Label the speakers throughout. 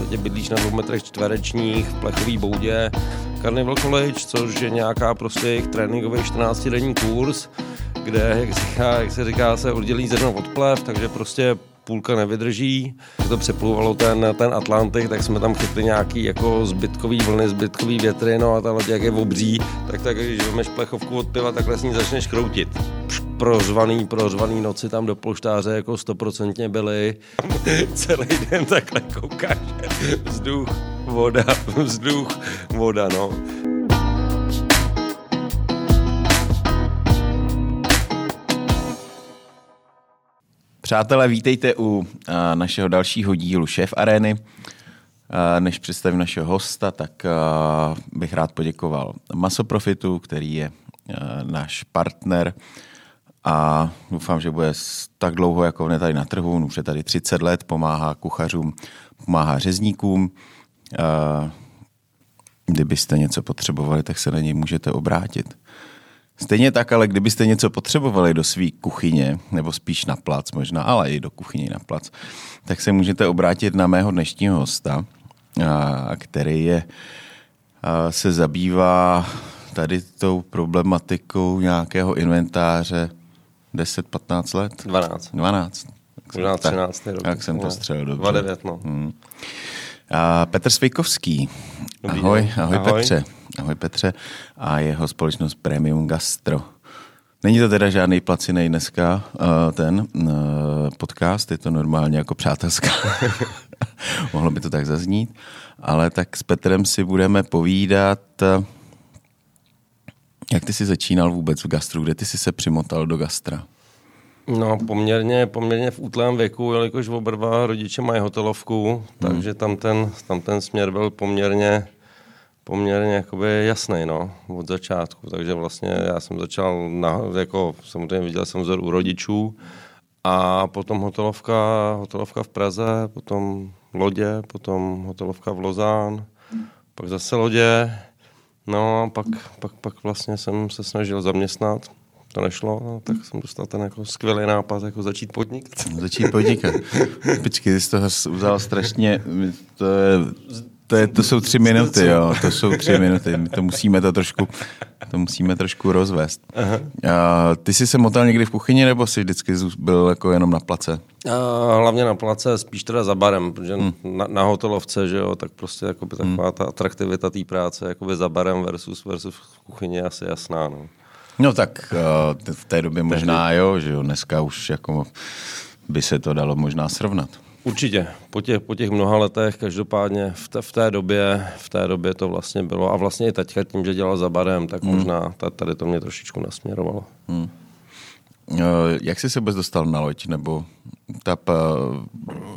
Speaker 1: podstatě bydlíš na dvou metrech čtverečních v plechový boudě Carnival College, což je nějaká prostě jejich tréninkový 14-denní kurz, kde, jak říká, jak se říká, se oddělí zrno od plev, takže prostě půlka nevydrží. Když to přeplouvalo ten, ten Atlantik, tak jsme tam chytli nějaký jako zbytkový vlny, zbytkový větry, no a ta loď jak je obří, tak tak, když vemeš plechovku od piva, takhle s ní začneš kroutit. Prozvaný, prozvaný noci tam do polštáře jako stoprocentně byly. Celý den takhle koukáš. Vzduch, voda, vzduch, voda, no.
Speaker 2: Přátelé, vítejte u a, našeho dalšího dílu Šéf Arény. A, než představím našeho hosta, tak a, bych rád poděkoval Masoprofitu, který je náš partner a doufám, že bude tak dlouho, jako on je tady na trhu, už je tady 30 let, pomáhá kuchařům, pomáhá řezníkům. Kdybyste něco potřebovali, tak se na něj můžete obrátit. Stejně tak, ale kdybyste něco potřebovali do své kuchyně, nebo spíš na plac možná, ale i do kuchyně na plac, tak se můžete obrátit na mého dnešního hosta, který je, se zabývá tady tou problematikou nějakého inventáře 10-15 let?
Speaker 1: 12.
Speaker 2: 12.
Speaker 1: Možná 13.
Speaker 2: Tak, jak jsem to střelil dobře.
Speaker 1: 29, no.
Speaker 2: Hmm. A Petr Svejkovský. Ahoj,
Speaker 1: den.
Speaker 2: ahoj,
Speaker 1: Ahoj.
Speaker 2: Petře. Ahoj Petře. A jeho společnost Premium Gastro. Není to teda žádný placinej dneska uh, ten uh, podcast, je to normálně jako přátelská. Mohlo by to tak zaznít. Ale tak s Petrem si budeme povídat, uh, jak ty jsi začínal vůbec v gastru, kde ty jsi se přimotal do gastra?
Speaker 1: No, poměrně, poměrně v útlém věku, jelikož oba dva rodiče mají hotelovku, takže tam ten, tam ten směr byl poměrně, poměrně jakoby jasný, no, od začátku. Takže vlastně já jsem začal, na, jako samozřejmě viděl jsem vzor u rodičů a potom hotelovka, hotelovka v Praze, potom lodě, potom hotelovka v Lozán, pak zase lodě, no a pak, pak, pak vlastně jsem se snažil zaměstnat to nešlo, no, tak jsem dostal ten jako skvělý nápad, jako začít podnikat.
Speaker 2: Začít podnikat. Počkej, ty jsi toho vzal strašně, to, je, to, je, to jsou tři minuty, jo, to jsou tři minuty, my to musíme to trošku, to musíme trošku rozvést. Aha. A ty jsi se motal někdy v kuchyni, nebo jsi vždycky byl jako jenom na place?
Speaker 1: A hlavně na place, spíš teda za barem, protože hmm. na, na hotelovce, že jo, tak prostě jakoby taková hmm. ta atraktivita té práce, jakoby za barem versus, versus v kuchyni je asi jasná, no.
Speaker 2: No tak uh, v té době možná jo, že jo, dneska už jako by se to dalo možná srovnat.
Speaker 1: Určitě, po těch, po těch mnoha letech, každopádně v té, v té době, v té době to vlastně bylo a vlastně i teďka tím, že dělal za barem, tak hmm. možná tady to mě trošičku nasměrovalo. Hmm.
Speaker 2: Uh, jak jsi se vůbec dostal na loď, nebo ta... Uh...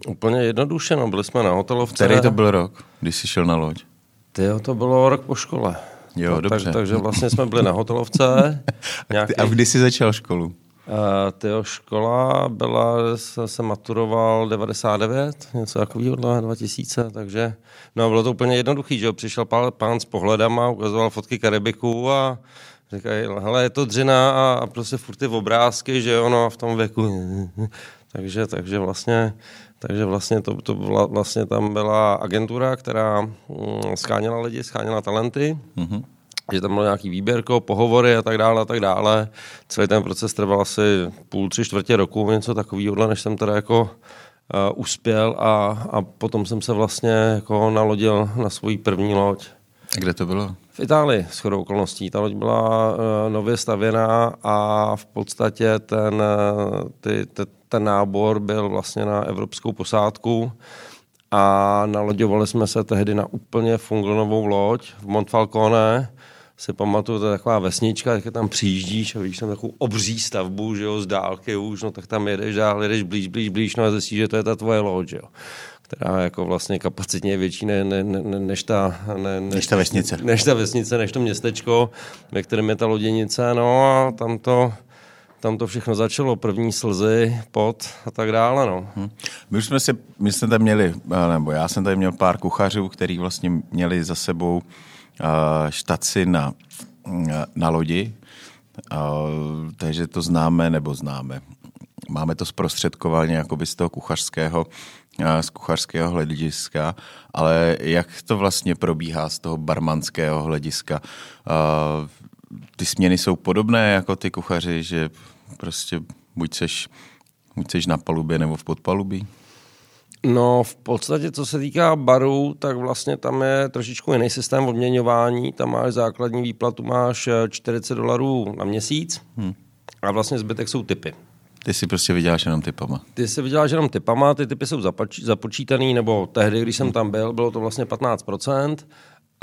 Speaker 1: Úplně jednoduše, no, byli jsme na hotelovce.
Speaker 2: Který to byl rok, když jsi šel na loď?
Speaker 1: Tyjo, to bylo rok po škole.
Speaker 2: Jo,
Speaker 1: to,
Speaker 2: dobře.
Speaker 1: Tak, takže vlastně jsme byli na hotelovce.
Speaker 2: nějaký... A kdy jsi začal školu?
Speaker 1: Uh, tyjo, škola byla, jsem se maturoval 99, něco takového, 2000, takže no bylo to úplně jednoduchý, že jo, přišel pán, pán s pohledama, ukazoval fotky Karibiku a říkají, hele, je to dřina a, a prostě furt ty obrázky, že jo, no v tom věku. takže, takže vlastně takže vlastně to, to byla, vlastně tam byla agentura, která mm, scháněla lidi, scháněla talenty, mm-hmm. Že tam bylo nějaký výběrko, pohovory a tak dále a tak dále. Celý ten proces trval asi půl, tři čtvrtě roku, něco takového, než jsem teda jako uh, uspěl a, a potom jsem se vlastně jako nalodil na svoji první loď.
Speaker 2: A kde to bylo?
Speaker 1: V Itálii, s chodou okolností. Ta loď byla uh, nově stavěná a v podstatě ten, uh, ty, ty, ten nábor byl vlastně na evropskou posádku a naloďovali jsme se tehdy na úplně fungonovou loď v Montfalcone. Si pamatuju, to je taková vesnička, tak tam přijíždíš a vidíš tam takovou obří stavbu, že jo, z dálky už, no tak tam jedeš dál, jedeš blíž, blíž, blíž, no a zjistíš, že to je ta tvoje loď, že jo která jako vlastně kapacitně je větší ne, ne, ne, než, ta, ne,
Speaker 2: než, než ta vesnice.
Speaker 1: Než ta vesnice, než to městečko, ve kterém je ta loděnice, no a tam to, tam to všechno začalo, první slzy, pot a tak dále. No.
Speaker 2: Hmm. My už jsme si, my jsme tam měli, nebo já jsem tady měl pár kuchařů, který vlastně měli za sebou uh, štaci na, na lodi, takže to známe nebo známe. Máme to zprostředkovaně jakoby z toho kuchařského z kuchařského hlediska, ale jak to vlastně probíhá z toho barmanského hlediska? Ty směny jsou podobné jako ty kuchaři, že prostě buď seš, buď seš na palubě nebo v podpalubí?
Speaker 1: No v podstatě, co se týká baru, tak vlastně tam je trošičku jiný systém odměňování. Tam máš základní výplatu, máš 40 dolarů na měsíc hmm. a vlastně zbytek jsou typy.
Speaker 2: Ty si prostě vyděláš jenom typama.
Speaker 1: Ty si vyděláš jenom typama, ty typy jsou započítaný, nebo tehdy, když jsem tam byl, bylo to vlastně 15%,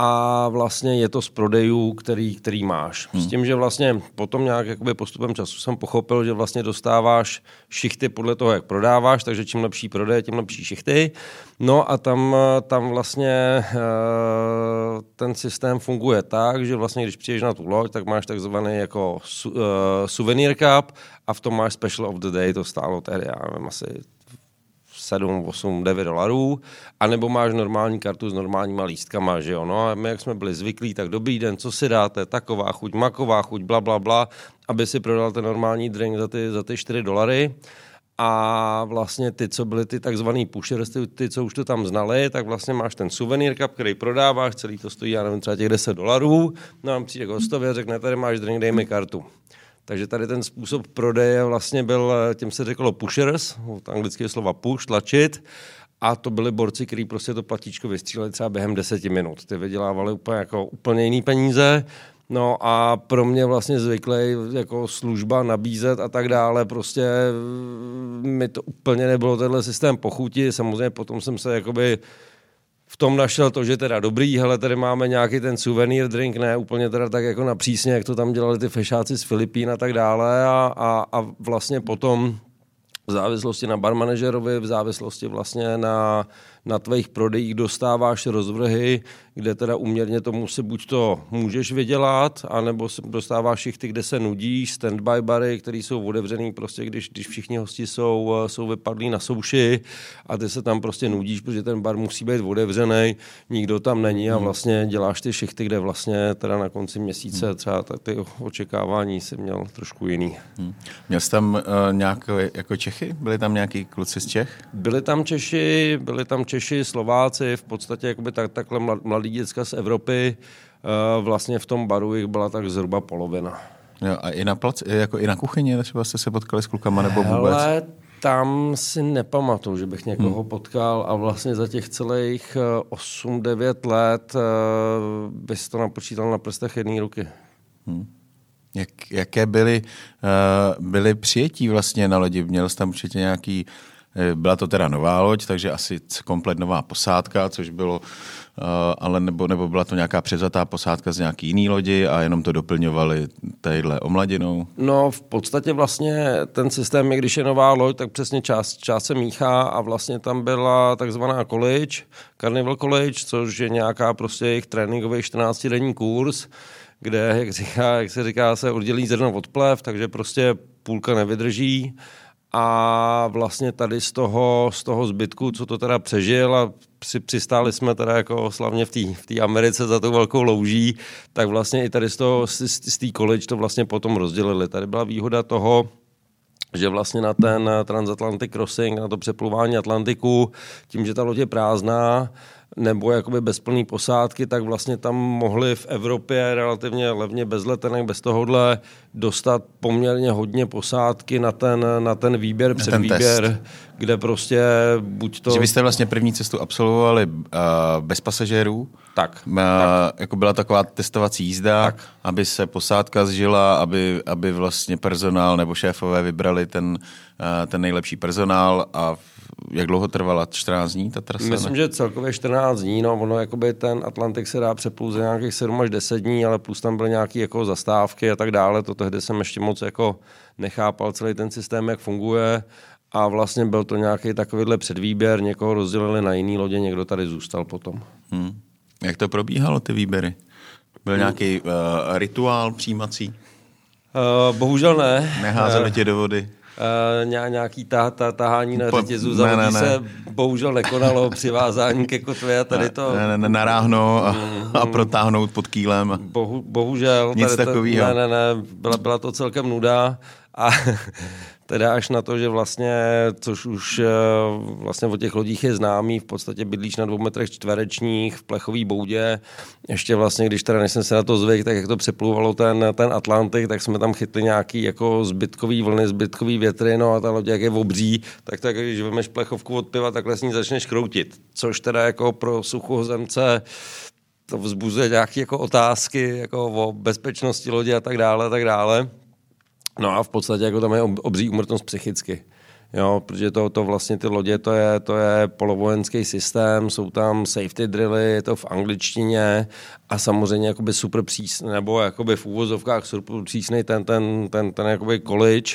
Speaker 1: a vlastně je to z prodejů, který, který máš. Hmm. S tím, že vlastně potom nějak jakoby postupem času jsem pochopil, že vlastně dostáváš šichty podle toho, jak prodáváš, takže čím lepší prodej, tím lepší šichty. No a tam, tam vlastně eh, ten systém funguje tak, že vlastně když přijdeš na tu loď, tak máš takzvaný jako su, uh, souvenir cup a v tom máš special of the day, to stálo tehdy, já nevím, asi 7, 8, 9 dolarů, anebo máš normální kartu s normálníma lístkama, že jo. No a my, jak jsme byli zvyklí, tak dobrý den, co si dáte, taková chuť, maková chuť, bla, bla, bla, aby si prodal ten normální drink za ty, za ty 4 dolary a vlastně ty, co byly ty takzvaný pushers, ty, ty, co už to tam znali, tak vlastně máš ten suvenýr cup, který prodáváš, celý to stojí, já nevím, třeba těch 10 dolarů, no a přijde k hostovi a řekne, tady máš drink, dej mi kartu. Takže tady ten způsob prodeje vlastně byl, tím se řeklo pushers, od anglického slova push, tlačit, a to byli borci, kteří prostě to platíčko vystříleli třeba během deseti minut. Ty vydělávali úplně, jako úplně jiný peníze, No a pro mě vlastně zvyklý jako služba nabízet a tak dále, prostě mi to úplně nebylo tenhle systém pochuti, samozřejmě potom jsem se jakoby v tom našel to, že teda dobrý, hele, tady máme nějaký ten suvenýr drink, ne úplně teda tak jako na přísně, jak to tam dělali ty fešáci z Filipín a tak dále a, a, a vlastně potom v závislosti na barmanažerovi, v závislosti vlastně na, na tvých prodejích dostáváš rozvrhy, kde teda uměrně tomu si buď to můžeš vydělat, anebo dostáváš ty, kde se nudíš, standby bary, které jsou otevřený prostě, když, když všichni hosti jsou, jsou vypadlí na souši a ty se tam prostě nudíš, protože ten bar musí být otevřený, nikdo tam není a hmm. vlastně děláš ty šichty, kde vlastně teda na konci měsíce hmm. třeba ty očekávání si měl trošku jiný. Hmm.
Speaker 2: Měl jsi tam uh, nějak jako Čechy? Byli tam nějaký kluci z Čech?
Speaker 1: Byli tam Češi, byli tam Češi, Slováci, v podstatě jakoby tak, takhle mladí děcka z Evropy. Uh, vlastně v tom baru jich byla tak zhruba polovina.
Speaker 2: Jo, a i na, plac, jako i na kuchyni třeba jste se potkali s klukama nebo vůbec? Ale
Speaker 1: tam si nepamatuju, že bych někoho hmm. potkal a vlastně za těch celých 8-9 eh, let uh, bys to napočítal na prstech jedné ruky. Hmm.
Speaker 2: Jak, jaké byly, uh, byly přijetí vlastně na lodi? Měl jsi tam určitě nějaký Eh, byla to teda nová loď, takže asi komplet nová posádka, což bylo, eh, ale nebo, nebo byla to nějaká převzatá posádka z nějaký jiný lodi a jenom to doplňovali tadyhle omladinou?
Speaker 1: No v podstatě vlastně ten systém, když je nová loď, tak přesně část, část se míchá a vlastně tam byla takzvaná college, Carnival College, což je nějaká prostě jejich tréninkový 14-denní kurz, kde, jak, říká, jak se říká, se oddělí zrno od plev, takže prostě půlka nevydrží a vlastně tady z toho, z toho zbytku, co to teda přežil a při, přistáli jsme teda jako slavně v té v Americe za tou velkou louží, tak vlastně i tady z toho, z, z té college to vlastně potom rozdělili. Tady byla výhoda toho, že vlastně na ten transatlantic crossing, na to přepluvání Atlantiku, tím, že ta loď je prázdná, nebo jakoby bezplný posádky, tak vlastně tam mohli v Evropě relativně levně bez letenek, bez tohohle dostat poměrně hodně posádky na ten, na ten výběr, před výběr, kde prostě buď to...
Speaker 2: Že byste vlastně první cestu absolvovali uh, bez pasažérů?
Speaker 1: Tak,
Speaker 2: uh, tak. Jako byla taková testovací jízda, tak. aby se posádka zžila, aby, aby vlastně personál nebo šéfové vybrali ten, uh, ten nejlepší personál a jak dlouho trvala? 14 dní ta trasa?
Speaker 1: Myslím, ne? že celkově 14 dní. No, ono, jakoby ten Atlantik se dá přeplout za nějakých 7 až 10 dní, ale plus tam byly nějaké jako zastávky a tak dále. To tehdy jsem ještě moc jako nechápal celý ten systém, jak funguje. A vlastně byl to nějaký takovýhle předvýběr, někoho rozdělili na jiný lodě, někdo tady zůstal potom. Hmm.
Speaker 2: Jak to probíhalo, ty výběry? Byl hmm. nějaký uh, rituál přijímací?
Speaker 1: Uh, bohužel ne.
Speaker 2: Neházeli uh, tě do vody?
Speaker 1: Uh, nějaký ta, ta, tahání na řetězu za ne, ne, ne. se bohužel nekonalo, přivázání ke kotvě a tady to...
Speaker 2: Ne, ne, ne, naráhnout a, mm, a protáhnout pod kýlem.
Speaker 1: Bohu, bohužel.
Speaker 2: Nic takového.
Speaker 1: Ne, ne, ne, byla, byla to celkem nuda a teda až na to, že vlastně, což už eh, vlastně o těch lodích je známý, v podstatě bydlíš na dvou metrech čtverečních v plechový boudě. Ještě vlastně, když teda než jsem se na to zvyk, tak jak to přepluvalo ten, ten Atlantik, tak jsme tam chytli nějaký jako zbytkový vlny, zbytkový větry, no a ta loď jak je obří, tak tak, když vemeš plechovku od piva, takhle s ní začneš kroutit. Což teda jako pro suchozemce to vzbuzuje nějaké jako otázky jako o bezpečnosti lodi a tak dále, a tak dále. No a v podstatě jako tam je obří umrtnost psychicky. Jo, protože to, to vlastně ty lodě, to je, to je polovojenský systém, jsou tam safety drilly, je to v angličtině a samozřejmě jakoby super přísný, nebo jakoby v úvozovkách super přísný ten, ten, ten, ten jakoby college,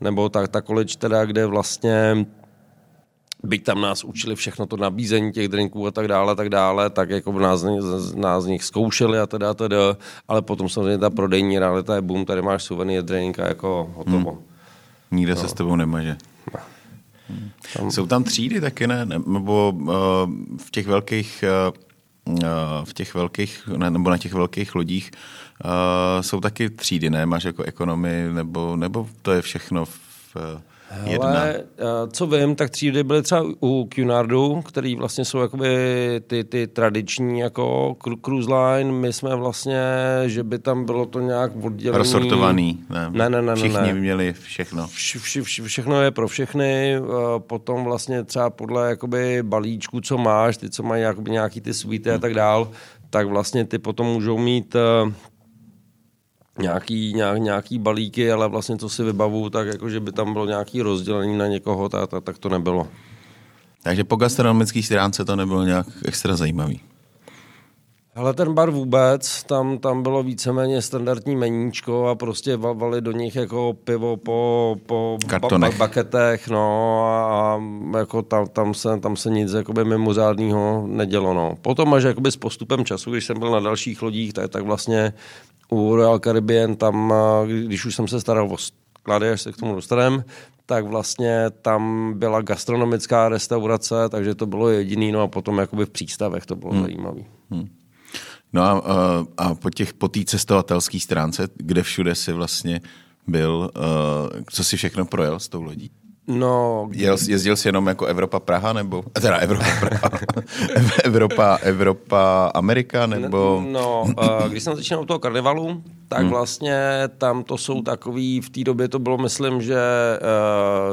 Speaker 1: nebo ta, ta college teda, kde vlastně byť tam nás učili všechno to nabízení těch drinků a tak dále, tak dále, tak jako nás, nás z nich zkoušeli a teda, teda, ale potom samozřejmě ta prodejní realita je boom, tady máš suvenýr drink a jako hotovo. Hmm.
Speaker 2: Nikde no. se s tebou nemaže. No. Hmm. Tam... Jsou tam třídy taky, ne? Nebo uh, v těch velkých uh, v těch velkých, ne, nebo na těch velkých lodích uh, jsou taky třídy, ne? Máš jako ekonomy, nebo, nebo to je všechno v, uh, jedna. Ale
Speaker 1: eh, co vím, tak třídy byly třeba u Cunardu, který vlastně jsou jakoby ty, ty tradiční jako cruise line. My jsme vlastně, že by tam bylo to nějak oddělené.
Speaker 2: Rozsortovaný.
Speaker 1: Ne, ne, ne. ne
Speaker 2: Všichni
Speaker 1: ne.
Speaker 2: měli všechno.
Speaker 1: Vš, vš, vš, všechno je pro všechny. Eh, potom vlastně třeba podle jakoby balíčku, co máš, ty, co mají jakoby nějaký ty suity hmm. a tak dál, tak vlastně ty potom můžou mít uh, nějaký, nějak, nějaký balíky, ale vlastně co si vybavu, tak jako, že by tam bylo nějaký rozdělení na někoho, tak, tak, tak to nebylo.
Speaker 2: Takže po gastronomické stránce to nebylo nějak extra zajímavý.
Speaker 1: Ale ten bar vůbec, tam, tam bylo víceméně standardní meníčko a prostě valvali do nich jako pivo po, po
Speaker 2: Kartonech.
Speaker 1: Ba, baketech, no a jako tam, tam, se, tam se nic jakoby mimořádného nedělo, no. Potom až jakoby s postupem času, když jsem byl na dalších lodích, tak, tak vlastně u Royal Caribbean tam, když už jsem se staral o sklady, až se k tomu dostaneme, tak vlastně tam byla gastronomická restaurace, takže to bylo jediný, no a potom jakoby v přístavech to bylo hmm. zajímavé. Hmm.
Speaker 2: No a, a po těch po té cestovatelské stránce, kde všude si vlastně byl, co si všechno projel s tou lodí?
Speaker 1: No,
Speaker 2: Jel, jezdil jsi jenom jako Evropa Praha, nebo teda Evropa Praha, Evropa, Evropa Amerika, nebo...
Speaker 1: No, když jsem začínal u toho karnevalu, tak hmm. vlastně tam to jsou takový, v té době to bylo, myslím, že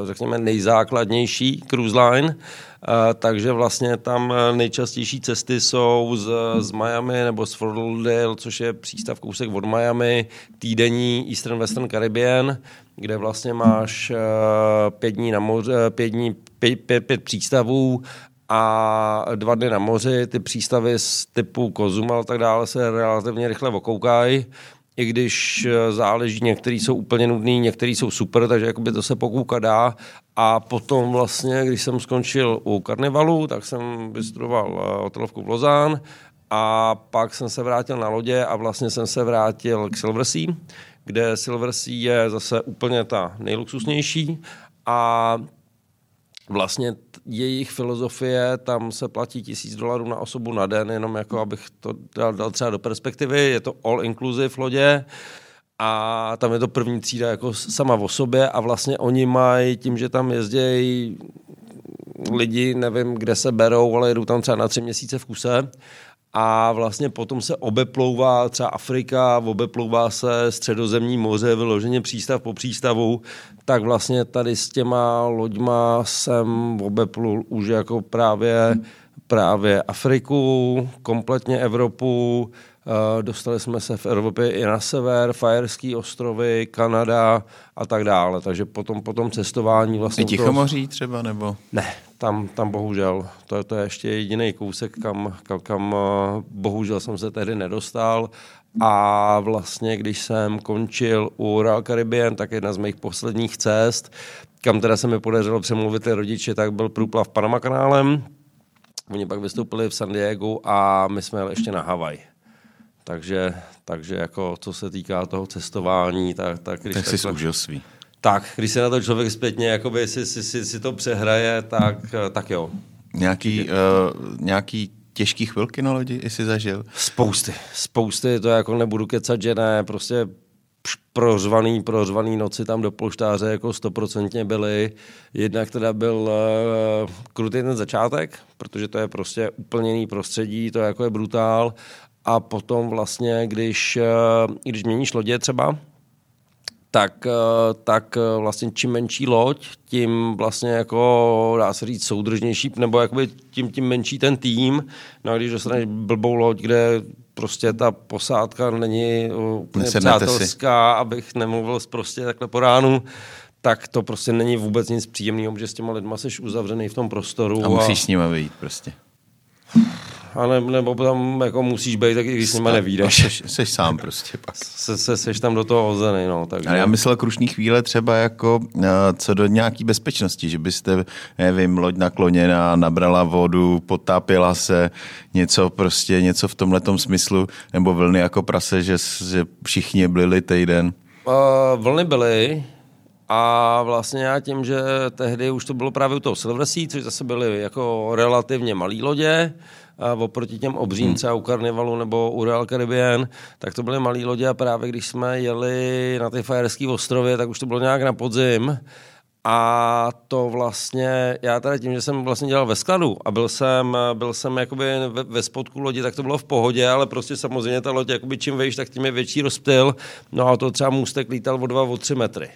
Speaker 1: uh, řekněme nejzákladnější cruise line, uh, takže vlastně tam nejčastější cesty jsou z, z Miami nebo z Fort Lauderdale, což je přístav kousek od Miami, týdenní Eastern Western Caribbean, kde vlastně máš uh, pět dní na moře, pět, dní, pět, pět, pět přístavů a dva dny na moři. Ty přístavy z typu Kozuma a tak dále se relativně rychle okoukají i když eh, záleží, některý jsou úplně nudný, některý jsou super, takže jakoby to se pokoukat dá. A potom vlastně, když jsem skončil u karnevalu, tak jsem vystudoval eh, hotelovku v Lozán a pak jsem se vrátil na lodě a vlastně jsem se vrátil k Silversea, kde Silversea je zase úplně ta nejluxusnější. A vlastně jejich filozofie, tam se platí tisíc dolarů na osobu na den, jenom jako abych to dal, dal třeba do perspektivy, je to all inclusive lodě a tam je to první třída jako sama o sobě a vlastně oni mají tím, že tam jezdí lidi, nevím, kde se berou, ale jedou tam třeba na tři měsíce v kuse a vlastně potom se obeplouvá třeba Afrika, obeplouvá se středozemní moře, vyloženě přístav po přístavu, tak vlastně tady s těma loďma jsem obeplul už jako právě, právě Afriku, kompletně Evropu, Eh, dostali jsme se v Evropě i na sever, Fajerský ostrovy, Kanada a tak dále. Takže potom, potom cestování vlastně... I
Speaker 2: Tichomoří třeba, nebo?
Speaker 1: Ne, tam, tam bohužel. To, to je ještě jediný kousek, kam, kam, kam eh, bohužel jsem se tehdy nedostal. A vlastně, když jsem končil u Royal Caribbean, tak jedna z mých posledních cest, kam teda se mi podařilo přemluvit ty rodiče, tak byl průplav Panama kanálem. Oni pak vystoupili v San Diego a my jsme jeli ještě na Havaj. Takže, takže jako co se týká toho cestování, tak... Tak,
Speaker 2: když tak jsi užil svý.
Speaker 1: Tak, když se na to člověk zpětně jakoby si, si, si, si to přehraje, tak, tak jo.
Speaker 2: Nějaký, uh, nějaký těžký chvilky na lodi jsi zažil?
Speaker 1: Spousty, spousty, to jako nebudu kecat, že ne, prostě prořvaný, prořvaný noci tam do polštáře jako stoprocentně byly. Jednak teda byl uh, krutý ten začátek, protože to je prostě úplně jiný prostředí, to je jako je brutál. A potom vlastně, když, uh, když měníš lodě třeba, tak, eh, tak eh, vlastně čím menší loď, tím vlastně jako dá se říct soudržnější, nebo jakoby tím, tím menší ten tým. No a když dostaneš blbou loď, kde prostě ta posádka není eh, úplně přátelská, si. abych nemluvil prostě takhle po ránu, tak to prostě není vůbec nic příjemného, protože s těma lidma jsi uzavřený v tom prostoru.
Speaker 2: A musíš a... s nimi vyjít prostě
Speaker 1: a ne, nebo tam jako musíš být, tak i když s nima nevídeš.
Speaker 2: Seš, seš sám prostě pak.
Speaker 1: Se, se, seš tam do toho hozený, no. Takže...
Speaker 2: Ale já myslel krušní chvíle třeba jako uh, co do nějaký bezpečnosti, že byste, nevím, loď nakloněná, nabrala vodu, potápěla se, něco prostě, něco v tomhle smyslu, nebo vlny jako prase, že, že všichni byli týden.
Speaker 1: Uh, vlny byly, a vlastně já tím, že tehdy už to bylo právě u toho Silver Sea, což zase byly jako relativně malé lodě, oproti těm obřím, hmm. u Karnivalu nebo u Real Caribbean, tak to byly malé lodě a právě když jsme jeli na ty Fajerské ostrově, tak už to bylo nějak na podzim. A to vlastně, já teda tím, že jsem vlastně dělal ve skladu a byl jsem, byl jsem jakoby ve, ve spodku lodi, tak to bylo v pohodě, ale prostě samozřejmě ta loď, jakoby čím vejš, tak tím je větší rozptyl. No a to třeba můstek lítal o dva, o tři metry.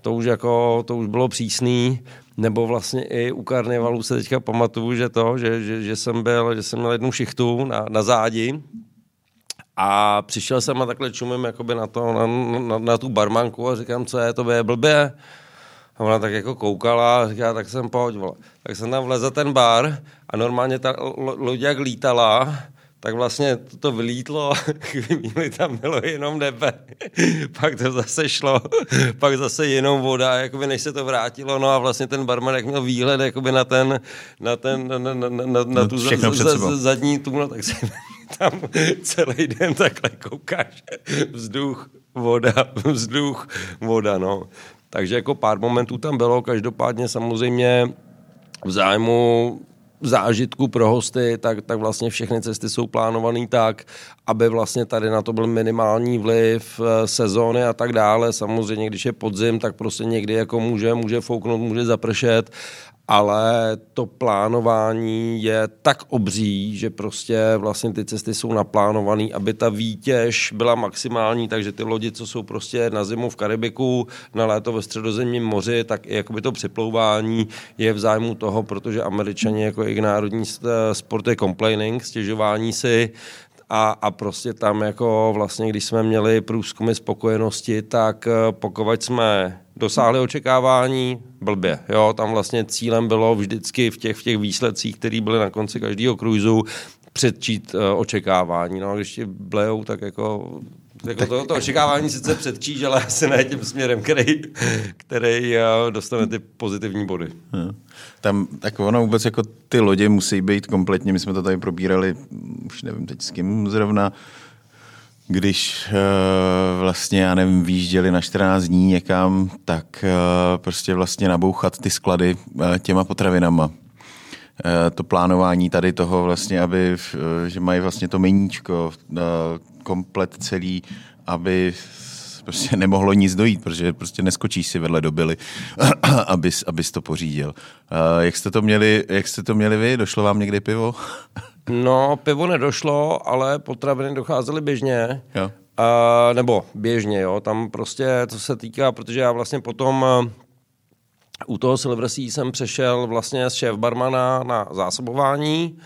Speaker 1: To už jako, to už bylo přísný nebo vlastně i u karnevalu se teďka pamatuju, že to, že, že, že jsem byl, že jsem měl jednu šichtu na, na zádi a přišel jsem a takhle čumím jakoby na, to, na, na, na tu barmanku a říkám, co je, to je blbě. A ona tak jako koukala a říká, tak jsem pojď, vole. Tak jsem tam vlezl ten bar a normálně ta loď jak lítala, tak vlastně to vylítlo, chvíli tam bylo jenom nebe, pak to zase šlo, pak zase jenom voda, jakoby než se to vrátilo, no a vlastně ten barman jak měl výhled jakoby na ten, na ten, na, na, na, na, na tu za, za, zadní tu, no tak si tam celý den takhle koukáš, vzduch, voda, vzduch, voda, no. Takže jako pár momentů tam bylo, každopádně samozřejmě v zájmu zážitku pro hosty, tak, tak vlastně všechny cesty jsou plánované tak, aby vlastně tady na to byl minimální vliv eh, sezóny a tak dále. Samozřejmě, když je podzim, tak prostě někdy jako může, může fouknout, může zapršet ale to plánování je tak obří, že prostě vlastně ty cesty jsou naplánované, aby ta výtěž byla maximální, takže ty lodi, co jsou prostě na zimu v Karibiku, na léto ve středozemním moři, tak i jakoby to připlouvání je v zájmu toho, protože američani jako i národní sport je complaining, stěžování si, a, a prostě tam jako vlastně, když jsme měli průzkumy spokojenosti, tak eh, pokud jsme dosáhli očekávání, blbě. Jo, tam vlastně cílem bylo vždycky v těch, v těch výsledcích, které byly na konci každého cruisu, předčít uh, očekávání. No a když ti blejou, tak jako jako tak... to, to očekávání sice předčíš, ale asi ne tím směrem, který, který uh, dostane ty pozitivní body. Hmm.
Speaker 2: Tam, tak ono vůbec jako ty lodě musí být kompletně, my jsme to tady probírali, už nevím teď s kým zrovna, když uh, vlastně, já nevím, výjížděli na 14 dní někam, tak uh, prostě vlastně nabouchat ty sklady uh, těma potravinama. To plánování tady toho vlastně, aby, že mají vlastně to meníčko, komplet celý, aby prostě nemohlo nic dojít, protože prostě neskočíš si vedle dobily, abys, abys to pořídil. Uh, jak, jste to měli, jak jste to měli vy? Došlo vám někdy pivo?
Speaker 1: no, pivo nedošlo, ale potraviny docházely běžně. Jo. Uh, nebo běžně, jo. Tam prostě, co se týká, protože já vlastně potom uh, u toho Silver Sea jsem přešel vlastně z šéf barmana na zásobování,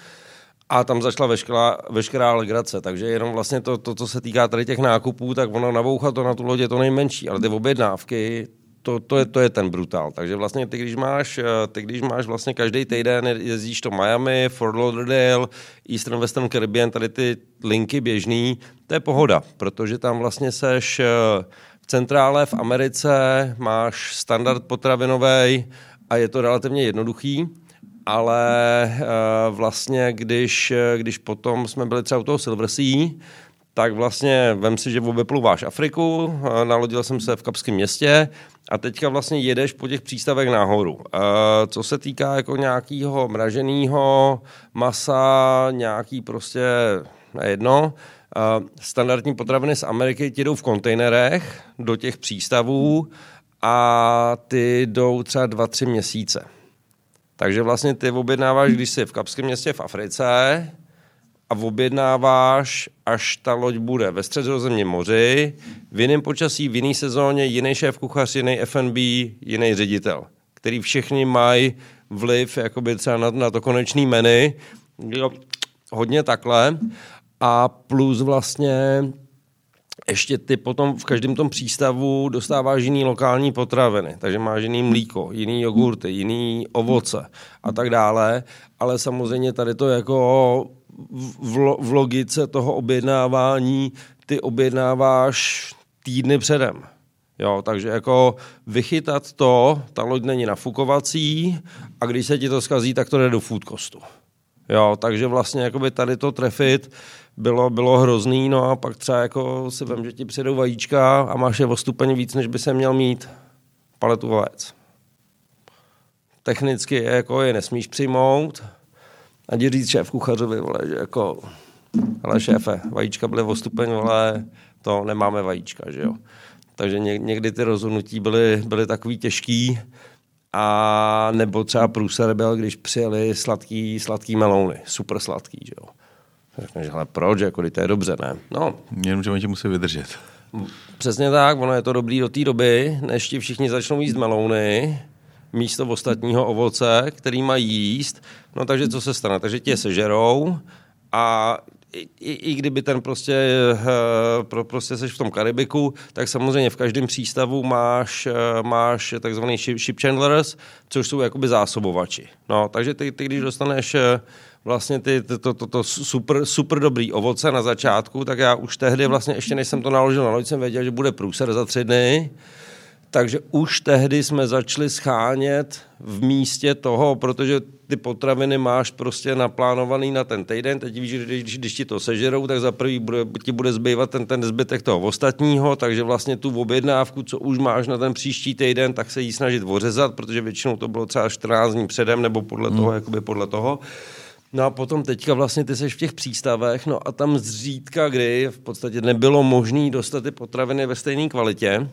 Speaker 1: a tam začala veškerá, veškerá legrace, takže jenom vlastně to, to, co se týká tady těch nákupů, tak ono nabouchat to na tu lodě to nejmenší, ale ty objednávky, to, to, je, to je ten brutál. Takže vlastně ty, když máš, eh, ty, když máš vlastně každý týden jezdíš to Miami, Fort Lauderdale, Eastern Western Caribbean, tady ty linky běžný, to je pohoda, protože tam vlastně seš eh, v centrále v Americe, máš standard potravinový a je to relativně jednoduchý ale uh, vlastně, když, když potom jsme byli třeba u toho Silver Sea, tak vlastně vem si, že obepluváš Afriku, nalodil jsem se v Kapském městě a teďka vlastně jedeš po těch přístavech nahoru. Co se týká jako nějakého mraženého masa, nějaký prostě nejedno, standardní potraviny z Ameriky ti jdou v kontejnerech do těch přístavů a ty jdou třeba dva, tři měsíce. Takže vlastně ty objednáváš, když jsi v Kapském městě v Africe a objednáváš, až ta loď bude ve středozemním moři, v jiném počasí, v jiné sezóně, jiný šéf kuchař, jiný F&B, jiný ředitel, který všichni mají vliv jakoby třeba na, na to konečný menu, jo, hodně takhle. A plus vlastně ještě ty potom v každém tom přístavu dostáváš jiný lokální potraviny, takže máš jiný mlíko, jiný jogurty, jiný ovoce a tak dále, ale samozřejmě tady to jako v, v logice toho objednávání ty objednáváš týdny předem. Jo, takže jako vychytat to, ta loď není nafukovací a když se ti to skazí, tak to jde do food costu. Jo, takže vlastně jakoby tady to trefit bylo, bylo hrozný, no a pak třeba jako si vím, že ti přijdou vajíčka a máš je o stupeň víc, než by se měl mít paletu vajec. Technicky jako je nesmíš přijmout a ti říct šéf kuchařovi, vole, že jako, ale šéfe, vajíčka byly o stupeň, vole, to nemáme vajíčka, že jo. Takže někdy ty rozhodnutí byly, byly takový těžký, a nebo třeba průser byl, když přijeli sladký, sladký melouny, super sladký, že jo. Řekneš, ale proč, jako to je dobře, ne? No.
Speaker 2: Jenom, že oni tě musí vydržet.
Speaker 1: Přesně tak, ono je to dobrý do té doby, než ti všichni začnou jíst melouny, místo ostatního ovoce, který mají jíst. No takže co se stane? Takže tě sežerou a i, i kdyby ten prostě, uh, pro, prostě seš v tom Karibiku, tak samozřejmě v každém přístavu máš, uh, máš takzvaný ship, ship chandlers, což jsou jakoby zásobovači. No, takže ty, ty když dostaneš uh, vlastně ty, to, to, to, to super, super dobrý ovoce na začátku, tak já už tehdy vlastně ještě než jsem to naložil na loď, jsem věděl, že bude průser za tři dny, takže už tehdy jsme začali schánět v místě toho, protože ty potraviny máš prostě naplánovaný na ten týden, teď víš, že když, když ti to sežerou, tak za prvý bude, ti bude zbývat ten, ten zbytek toho ostatního, takže vlastně tu objednávku, co už máš na ten příští týden, tak se jí snažit ořezat, protože většinou to bylo třeba 14 dní předem, nebo podle hmm. toho, jakoby podle toho. No a potom teďka vlastně ty seš v těch přístavech, no a tam zřídka, kdy v podstatě nebylo možné dostat ty potraviny ve stejné kvalitě,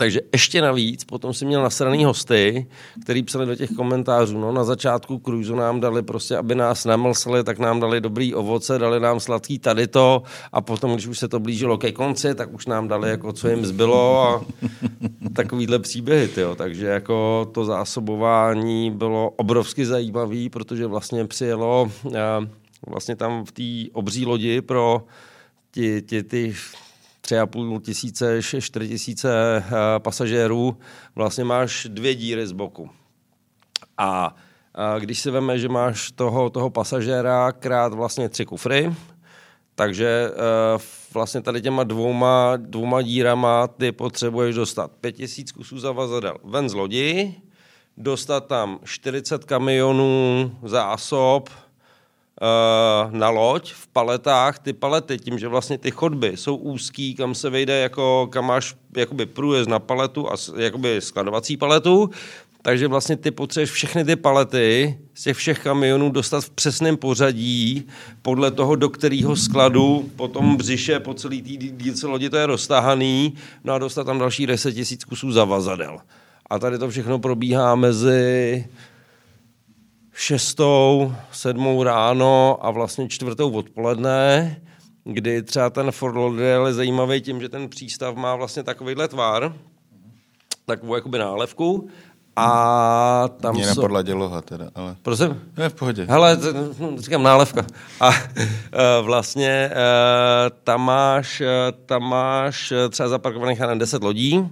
Speaker 1: takže ještě navíc, potom si měl nasraný hosty, který psali do těch komentářů, no na začátku cruisu nám dali prostě, aby nás namlsali, tak nám dali dobrý ovoce, dali nám sladký tady to a potom, když už se to blížilo ke konci, tak už nám dali jako co jim zbylo a takovýhle příběhy, tyjo. takže jako to zásobování bylo obrovsky zajímavý, protože vlastně přijelo vlastně tam v té obří lodi pro ti, ti, ty tři a půl tisíce, čtyři tisíce eh, pasažérů, vlastně máš dvě díry z boku. A, když si veme, že máš toho, toho pasažéra krát vlastně tři kufry, takže uh, vlastně tady těma dvouma, dvouma dírama ty potřebuješ dostat pět tisíc kusů zavazadel ven z lodi, dostat tam 40 kamionů zásob, Eh, na loď v paletách ty palety, tím, že vlastně ty chodby jsou úzký, kam se vejde, jako, kam máš jakoby průjezd na paletu a jakoby skladovací paletu, takže vlastně ty potřebuješ všechny ty palety z těch všech kamionů dostat v přesném pořadí podle toho, do kterého skladu po tom břiše, po celý té dílce lodi to je roztahaný, no a dostat tam další 10 tisíc kusů zavazadel. A tady to všechno probíhá mezi šestou, sedmou ráno a vlastně čtvrtou odpoledne, kdy třeba ten Fort Lauderdale je zajímavý tím, že ten přístav má vlastně takovýhle tvar, takovou jakoby nálevku a tam
Speaker 2: Mě jsou... nepodle děloha teda, ale...
Speaker 1: Prosím?
Speaker 2: Je v pohodě.
Speaker 1: Hele, říkám nálevka. A e, vlastně e, tam máš, e, tam máš třeba zaparkovaných na 10 lodí,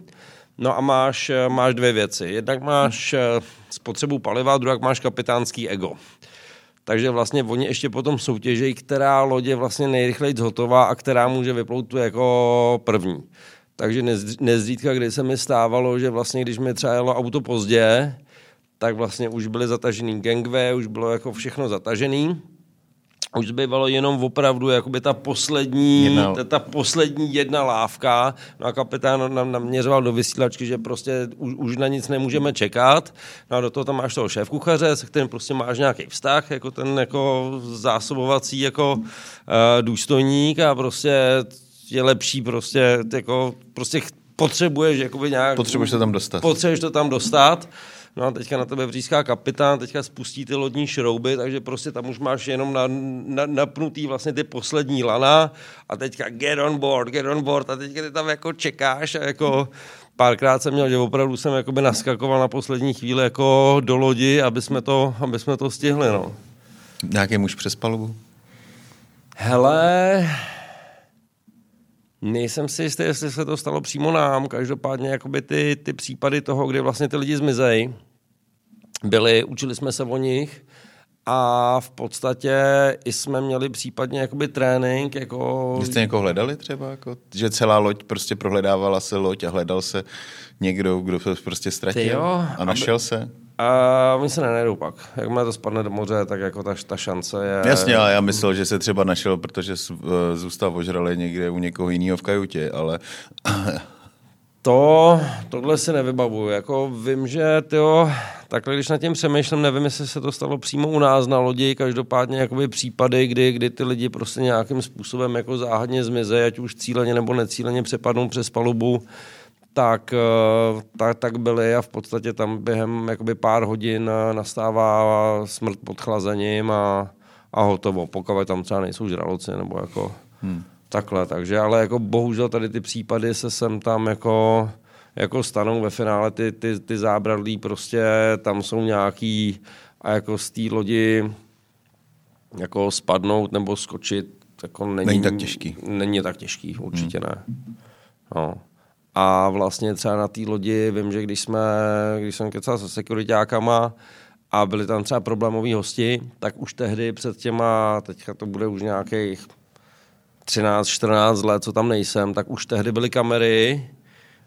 Speaker 1: No a máš, máš dvě věci. Jednak máš spotřebu paliva, druhá máš kapitánský ego. Takže vlastně oni ještě potom soutěžejí, která lodě vlastně nejrychleji hotová a která může vyplout jako první. Takže nezřídka, kdy se mi stávalo, že vlastně, když mi třeba jelo auto pozdě, tak vlastně už byly zatažený gangway, už bylo jako všechno zatažený už zbývalo jenom opravdu jakoby ta poslední, jedna. Ta, ta poslední jedna lávka. No a kapitán nám naměřoval do vysílačky, že prostě už, už na nic nemůžeme čekat. No a do toho tam máš toho šéf kuchaře, se kterým prostě máš nějaký vztah, jako ten jako zásobovací jako uh, důstojník a prostě je lepší prostě jako prostě potřebuješ jakoby nějak...
Speaker 2: Potřebuješ to tam dostat.
Speaker 1: Potřebuješ to tam dostat. No a teďka na tebe vříská kapitán, teďka spustí ty lodní šrouby, takže prostě tam už máš jenom na, na, napnutý vlastně ty poslední lana a teďka get on board, get on board a teďka ty tam jako čekáš a jako párkrát jsem měl, že opravdu jsem jakoby naskakoval na poslední chvíli jako do lodi, aby jsme to, aby jsme to stihli, no.
Speaker 2: Nějaký muž přes palubu?
Speaker 1: Hele, Nejsem si jistý, jestli se to stalo přímo nám. Každopádně jakoby ty, ty případy toho, kdy vlastně ty lidi zmizejí, byli, učili jsme se o nich a v podstatě i jsme měli případně jakoby trénink. Jako...
Speaker 2: Vy jste někoho hledali třeba? Jako, že celá loď prostě prohledávala se loď a hledal se někdo, kdo se prostě ztratil jo, a našel aby... se?
Speaker 1: A oni se nenajdou pak. Jakmile to spadne do moře, tak jako ta, ta šance je...
Speaker 2: Jasně, ale já myslel, že se třeba našel, protože eh, zůstal ožralý někde u někoho jiného v kajutě, ale...
Speaker 1: To, tohle si nevybavuju. Jako vím, že tyjo, takhle když nad tím přemýšlím, nevím, jestli se to stalo přímo u nás na lodi, každopádně jakoby případy, kdy, kdy ty lidi prostě nějakým způsobem jako záhadně zmizejí, ať už cíleně nebo necíleně přepadnou přes palubu, tak, eh, tak, tak byly a v podstatě tam během jakoby pár hodin nastává smrt pod chlazením a, a hotovo, pokud tam třeba nejsou žraloci nebo jako hmm. Takhle, takže ale jako bohužel tady ty případy se sem tam jako jako stanou ve finále ty, ty, ty zábradlí prostě tam jsou nějaký a jako z té lodi jako spadnout nebo skočit jako není,
Speaker 2: není tak těžký.
Speaker 1: Není tak těžký, určitě hmm. ne. No. A vlastně třeba na té lodi vím, že když jsme, když jsem kecal se sekuritákama a byli tam třeba problémoví hosti, tak už tehdy před těma, teďka to bude už nějakých 13-14 let, co tam nejsem, tak už tehdy byly kamery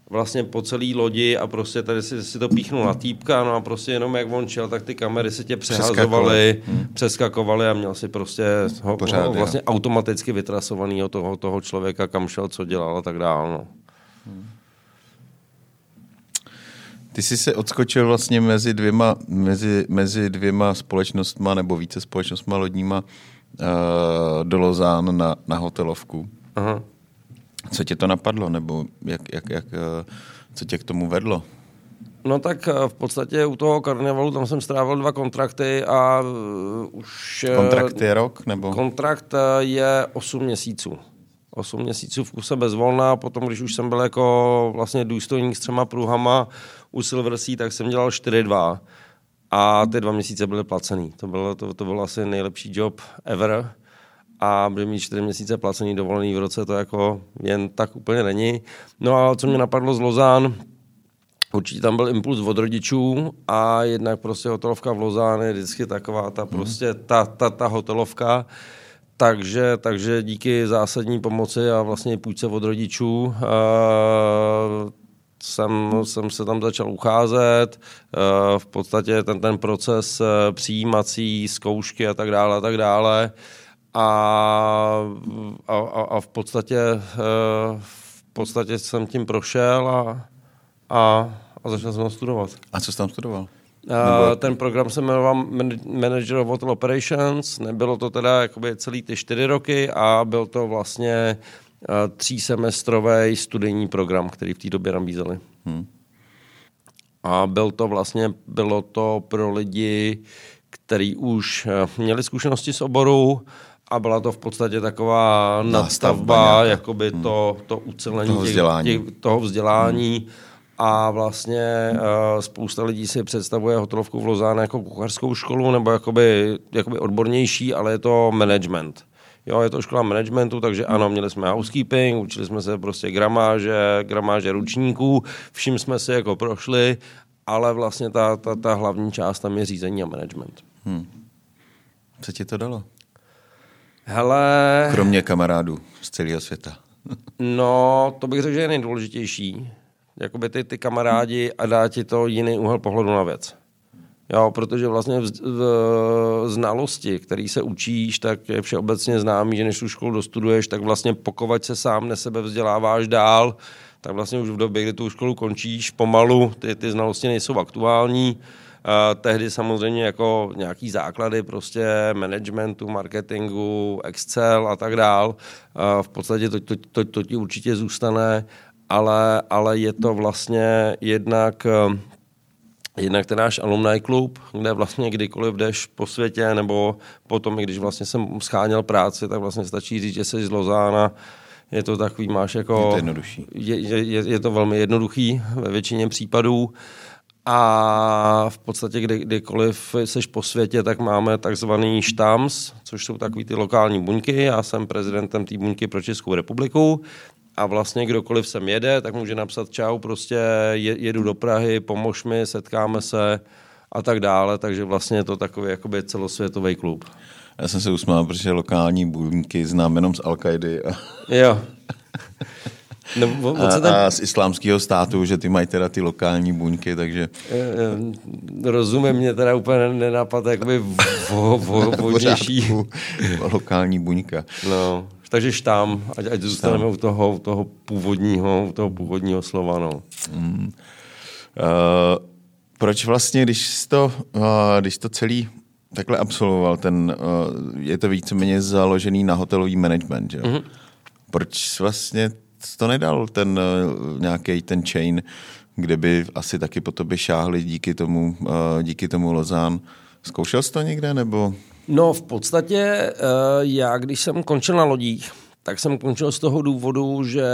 Speaker 1: vlastně po celé lodi a prostě tady si, si to píchnul na týpka, no a prostě jenom jak on šel, tak ty kamery se tě přehazovaly, hmm. přeskakovaly a měl si prostě ho, Pořád, ho vlastně jo. automaticky vytrasovaného toho, toho člověka, kam šel, co dělal a tak dále. No. Hmm.
Speaker 2: Ty jsi se odskočil vlastně mezi dvěma, mezi, mezi dvěma společnostma nebo více společnostma lodníma do Lozán na, na hotelovku. Aha. Co tě to napadlo, nebo jak, jak, jak, uh, co tě k tomu vedlo?
Speaker 1: No tak eh, v podstatě u toho karnevalu tam jsem strávil dva kontrakty a už...
Speaker 2: Kontrakt je rok, nebo?
Speaker 1: Kontrakt je 8 měsíců. 8 měsíců v kuse bez volna, potom když už jsem byl jako vlastně důstojník s třema pruhama, u Silversea, tak jsem dělal 4-2 a ty dva měsíce byly placený. To bylo, to, to byl asi nejlepší job ever a byly mít čtyři měsíce placený dovolený v roce, to jako jen tak úplně není. No a co mě napadlo z Lozán, určitě tam byl impuls od rodičů a jednak prostě hotelovka v Lozán je vždycky taková ta prostě ta, ta, ta hotelovka, takže, takže díky zásadní pomoci a vlastně půjčce od rodičů uh, jsem, jsem se tam začal ucházet, eh, v podstatě ten, ten proces eh, přijímací, zkoušky a tak dále a tak dále. A, a, a v podstatě eh, v podstatě jsem tím prošel a, a, a začal jsem studovat.
Speaker 2: A co jsi tam studoval?
Speaker 1: Uh, ten program se jmenoval Manager of Hotel Operations, nebylo to teda jakoby celý ty čtyři roky a byl to vlastně třísemestrový studijní program, který v té době nabízeli. Hmm. A byl to vlastně, bylo to pro lidi, kteří už eh, měli zkušenosti s oboru a byla to v podstatě taková nadstavba, jakoby hmm. to, to ucelení toho vzdělání. Těch, těch, toho vzdělání. Hmm. A vlastně uh, spousta lidí si představuje hotelovku v Lozáne jako kuchařskou školu nebo jakoby, jakoby odbornější, ale je to management. Jo, je to škola managementu, takže ano, měli jsme housekeeping, učili jsme se prostě gramáže, gramáže ručníků, vším jsme si jako prošli, ale vlastně ta, ta, ta hlavní část tam je řízení a management. Hmm.
Speaker 2: Co ti to dalo?
Speaker 1: Hele...
Speaker 2: Kromě kamarádů z celého světa.
Speaker 1: no, to bych řekl, že je nejdůležitější. Jakoby ty, ty kamarádi a dá ti to jiný úhel pohledu na věc. Jo, protože vlastně v, v, znalosti, který se učíš, tak je všeobecně známý, že než tu školu dostuduješ, tak vlastně pokovat se sám ne sebe vzděláváš dál, tak vlastně už v době, kdy tu školu končíš, pomalu ty, ty znalosti nejsou aktuální. Uh, tehdy samozřejmě jako nějaký základy prostě managementu, marketingu, Excel a tak dál. Uh, v podstatě to, to, to, to ti určitě zůstane, ale, ale je to vlastně jednak uh, Jednak ten náš alumni klub, kde vlastně kdykoliv jdeš po světě, nebo potom, když vlastně jsem scháněl práci, tak vlastně stačí říct, že jsi z Lozána, je to takový, máš jako...
Speaker 2: Je to jednodušší.
Speaker 1: Je, je, je to velmi jednoduchý ve většině případů. A v podstatě kdy, kdykoliv seš po světě, tak máme takzvaný štams, což jsou takový ty lokální buňky. Já jsem prezidentem té buňky pro Českou republiku a vlastně kdokoliv sem jede, tak může napsat čau, prostě jedu do Prahy, pomož mi, setkáme se a tak dále, takže vlastně je to takový jakoby celosvětový klub.
Speaker 2: Já jsem se usmál, protože lokální buňky znám jenom z al A...
Speaker 1: Jo.
Speaker 2: No, a, tam... a z islámského státu, že ty mají teda ty lokální buňky, takže...
Speaker 1: Rozumím, mě teda úplně nenapad jakoby vodnější.
Speaker 2: lokální buňka.
Speaker 1: No, takže štám, ať, ať zůstaneme u toho, u toho původního, u toho původního slova, no. Mm.
Speaker 2: Uh, proč vlastně, když to, uh, když to celý takhle absolvoval, ten, uh, je to víceméně založený na hotelový management, že? Mm-hmm. Proč vlastně to nedal ten uh, nějaký ten chain, kde by asi taky po tobě šáhli díky tomu, uh, díky tomu Lozán. Zkoušel jsi to někde, nebo...
Speaker 1: No v podstatě uh, já, když jsem končil na lodích, tak jsem končil z toho důvodu, že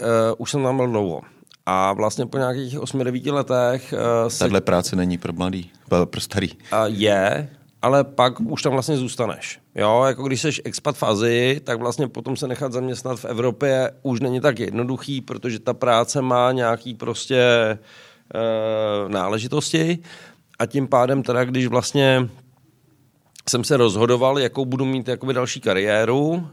Speaker 1: uh, už jsem tam byl dlouho. A vlastně po nějakých 8-9 letech...
Speaker 2: Uh, se... Tahle práce není pro mladý, pro starý.
Speaker 1: Uh, je, ale pak už tam vlastně zůstaneš. Jo, jako když jsi expat v Azii, tak vlastně potom se nechat zaměstnat v Evropě už není tak jednoduchý, protože ta práce má nějaký prostě e, náležitosti a tím pádem teda, když vlastně jsem se rozhodoval, jakou budu mít jakoby další kariéru,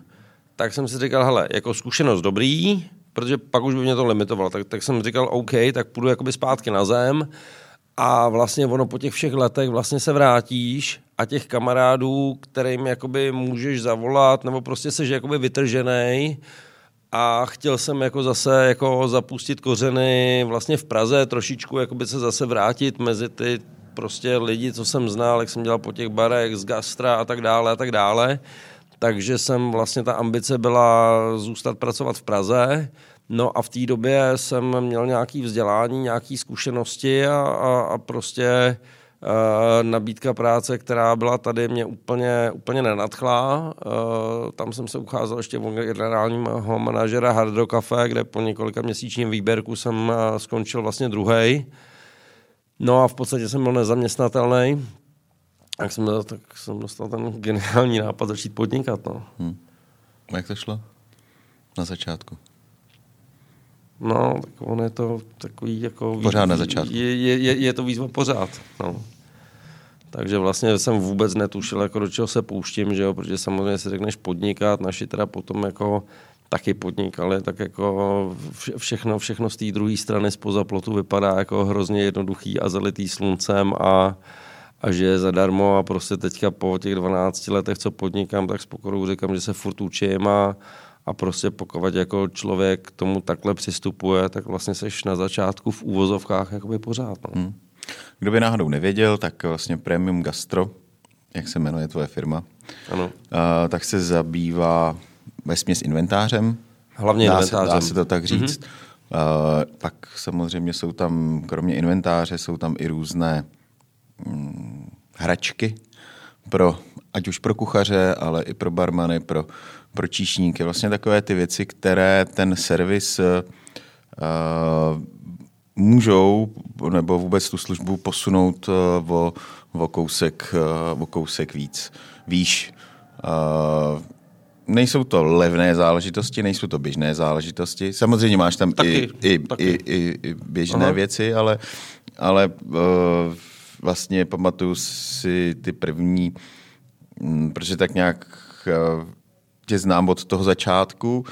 Speaker 1: tak jsem si říkal, hele, jako zkušenost dobrý, protože pak už by mě to limitovalo, tak, tak jsem říkal, OK, tak půjdu jakoby zpátky na zem. A vlastně ono po těch všech letech vlastně se vrátíš a těch kamarádů, kterým jakoby můžeš zavolat, nebo prostě seš jakoby vytržený a chtěl jsem jako zase jako zapustit kořeny vlastně v Praze, trošičku jakoby se zase vrátit mezi ty prostě lidi, co jsem znal, jak jsem dělal po těch barech z gastra a tak dále a tak dále. Takže jsem vlastně ta ambice byla zůstat pracovat v Praze. No a v té době jsem měl nějaké vzdělání, nějaké zkušenosti a, a, a prostě Uh, nabídka práce, která byla tady, mě úplně, úplně nenadchla. Uh, tam jsem se ucházel ještě o generálního manažera Hard Cafe, kde po několika měsíčním výběrku jsem uh, skončil vlastně druhý. No a v podstatě jsem byl nezaměstnatelný. Tak jsem, tak jsem dostal ten geniální nápad začít podnikat. No. Hmm.
Speaker 2: Jak to šlo na začátku?
Speaker 1: No, tak on je to takový jako...
Speaker 2: Pořád na začátku.
Speaker 1: Je, je, je to výzva pořád, no. Takže vlastně jsem vůbec netušil, jako do čeho se pouštím, že jo, protože samozřejmě si řekneš podnikat, naši teda potom jako taky podnikali, tak jako všechno, všechno z té druhé strany spoza plotu vypadá jako hrozně jednoduchý a zalitý sluncem a, a že je zadarmo a prostě teďka po těch 12 letech, co podnikám, tak s pokorou říkám, že se furt učím a, a prostě pokud jako člověk k tomu takhle přistupuje, tak vlastně seš na začátku v úvozovkách jakoby pořád. No. Hmm.
Speaker 2: Kdo by náhodou nevěděl, tak vlastně Premium Gastro, jak se jmenuje tvoje firma,
Speaker 1: ano. Uh,
Speaker 2: tak se zabývá ve směs inventářem.
Speaker 1: Hlavně
Speaker 2: dá
Speaker 1: inventářem.
Speaker 2: Se, dá se to tak říct. Mm-hmm. Uh, pak samozřejmě jsou tam, kromě inventáře, jsou tam i různé hm, hračky, pro, ať už pro kuchaře, ale i pro barmany, pro, pro číšníky. Vlastně takové ty věci, které ten servis uh, můžou nebo vůbec tu službu posunout uh, o, o, kousek, uh, o kousek víc, výš. Uh, nejsou to levné záležitosti, nejsou to běžné záležitosti. Samozřejmě máš tam taky, i, i, taky. I, i, i běžné Aha. věci, ale, ale uh, vlastně pamatuju si ty první, m, mm, protože tak nějak uh, tě znám od toho začátku,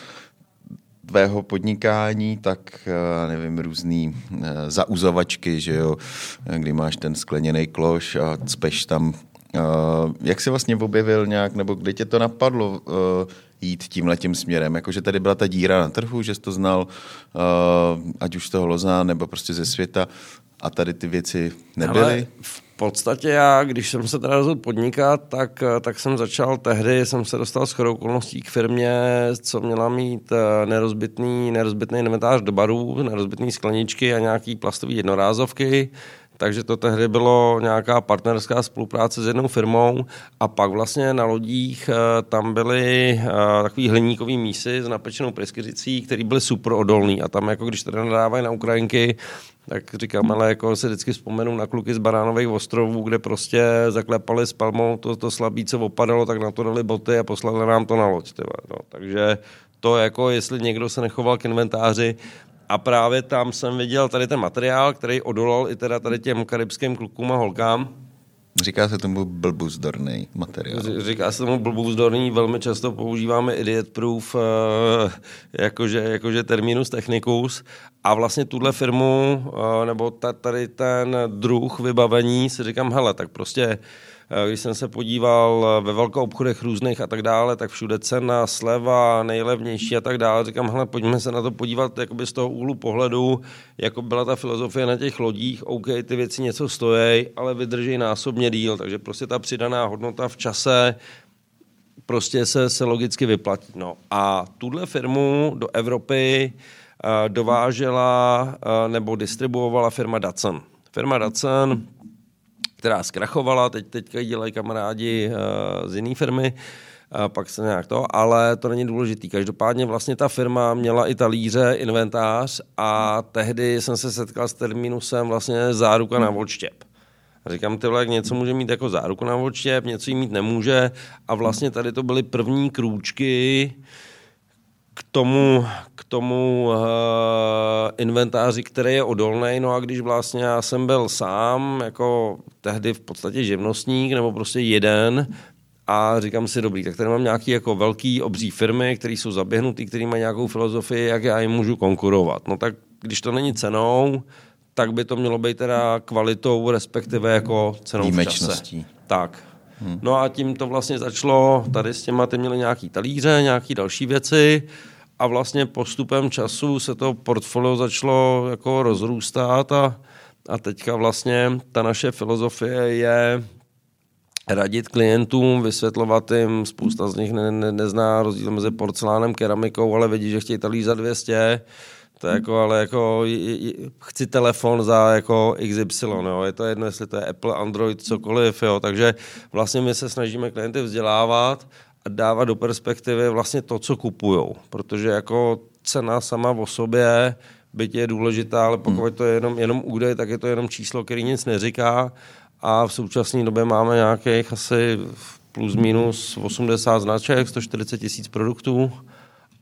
Speaker 2: tvého podnikání, tak eh, nevím, různý zauzovačky, že jo, kdy máš ten skleněný kloš a cpeš tam. Jak jsi vlastně objevil nějak, nebo kdy tě to napadlo jít tím letím směrem? Jakože tady byla ta díra na trhu, že jsi to znal, ať už toho Loza, nebo prostě ze světa a tady ty věci nebyly? Ale
Speaker 1: v podstatě já, když jsem se teda rozhodl podnikat, tak, tak jsem začal tehdy, jsem se dostal s chodou okolností k firmě, co měla mít nerozbitný, nerozbitný inventář do barů, nerozbitný skleničky a nějaký plastový jednorázovky. Takže to tehdy bylo nějaká partnerská spolupráce s jednou firmou a pak vlastně na lodích eh, tam byly eh, takový hliníkový mísy s napečenou preskyřicí, které byly super odolný a tam jako když teda nadávají na Ukrajinky, tak říkám, ale jako se vždycky vzpomenu na kluky z Baránových ostrovů, kde prostě zaklepali s palmou to, to slabý, co opadalo, tak na to dali boty a poslali nám to na loď. No. Takže to jako, jestli někdo se nechoval k inventáři, a právě tam jsem viděl tady ten materiál, který odolal i teda tady těm karibským klukům a holkám.
Speaker 2: Říká se tomu blbuzdorný materiál.
Speaker 1: Říká se tomu blbuzdorný, velmi často používáme idiot proof, eh, jakože, jakože terminus technicus. A vlastně tuhle firmu, eh, nebo tady ten druh vybavení, si říkám, hele, tak prostě Eh, když jsem se podíval eh, ve velkou obchodech různých a tak dále, tak všude cena, sleva, nejlevnější a tak dále. Říkám, hele, pojďme se na to podívat jakoby z toho úhlu pohledu, jako byla ta filozofie na těch lodích, OK, ty věci něco stojí, ale vydrží násobně díl, takže prostě ta přidaná hodnota v čase prostě se, se logicky vyplatí. No. A tuhle firmu do Evropy uh, dovážela nebo distribuovala firma Datsun. Firma Datsun která zkrachovala, teď, teďka dělají kamarádi uh, z jiné firmy, a pak se nějak to, ale to není důležitý. Každopádně vlastně ta firma měla i talíře, inventář a tehdy jsem se setkal s terminusem vlastně záruka na odštěp. Říkám, tyhle, jak něco může mít jako záruku na odštěp, něco jí mít nemůže a vlastně tady to byly první krůčky, k tomu, k tomu uh, inventáři, který je odolný. No a když vlastně já jsem byl sám, jako tehdy v podstatě živnostník, nebo prostě jeden, a říkám si, dobrý, tak tady mám nějaký jako velký, obří firmy, které jsou zaběhnutý, které mají nějakou filozofii, jak já jim můžu konkurovat. No tak když to není cenou, tak by to mělo být teda kvalitou, respektive jako cenou v čase. Tak. Hmm. No a tím to vlastně začalo, tady s těma ty měli nějaký talíře, nějaký další věci a vlastně postupem času se to portfolio začalo jako rozrůstat a, a teďka vlastně ta naše filozofie je radit klientům, vysvětlovat jim, spousta z nich ne, ne, nezná rozdíl mezi porcelánem, keramikou, ale vidí, že chtějí talíř za 200, to je jako, ale jako chci telefon za jako XY, jo. je to jedno, jestli to je Apple, Android, cokoliv, jo. takže vlastně my se snažíme klienty vzdělávat a dávat do perspektivy vlastně to, co kupujou, protože jako cena sama o sobě byť je důležitá, ale pokud hmm. to je jenom, jenom údaj, tak je to jenom číslo, který nic neříká a v současné době máme nějakých asi plus minus 80 značek, 140 tisíc produktů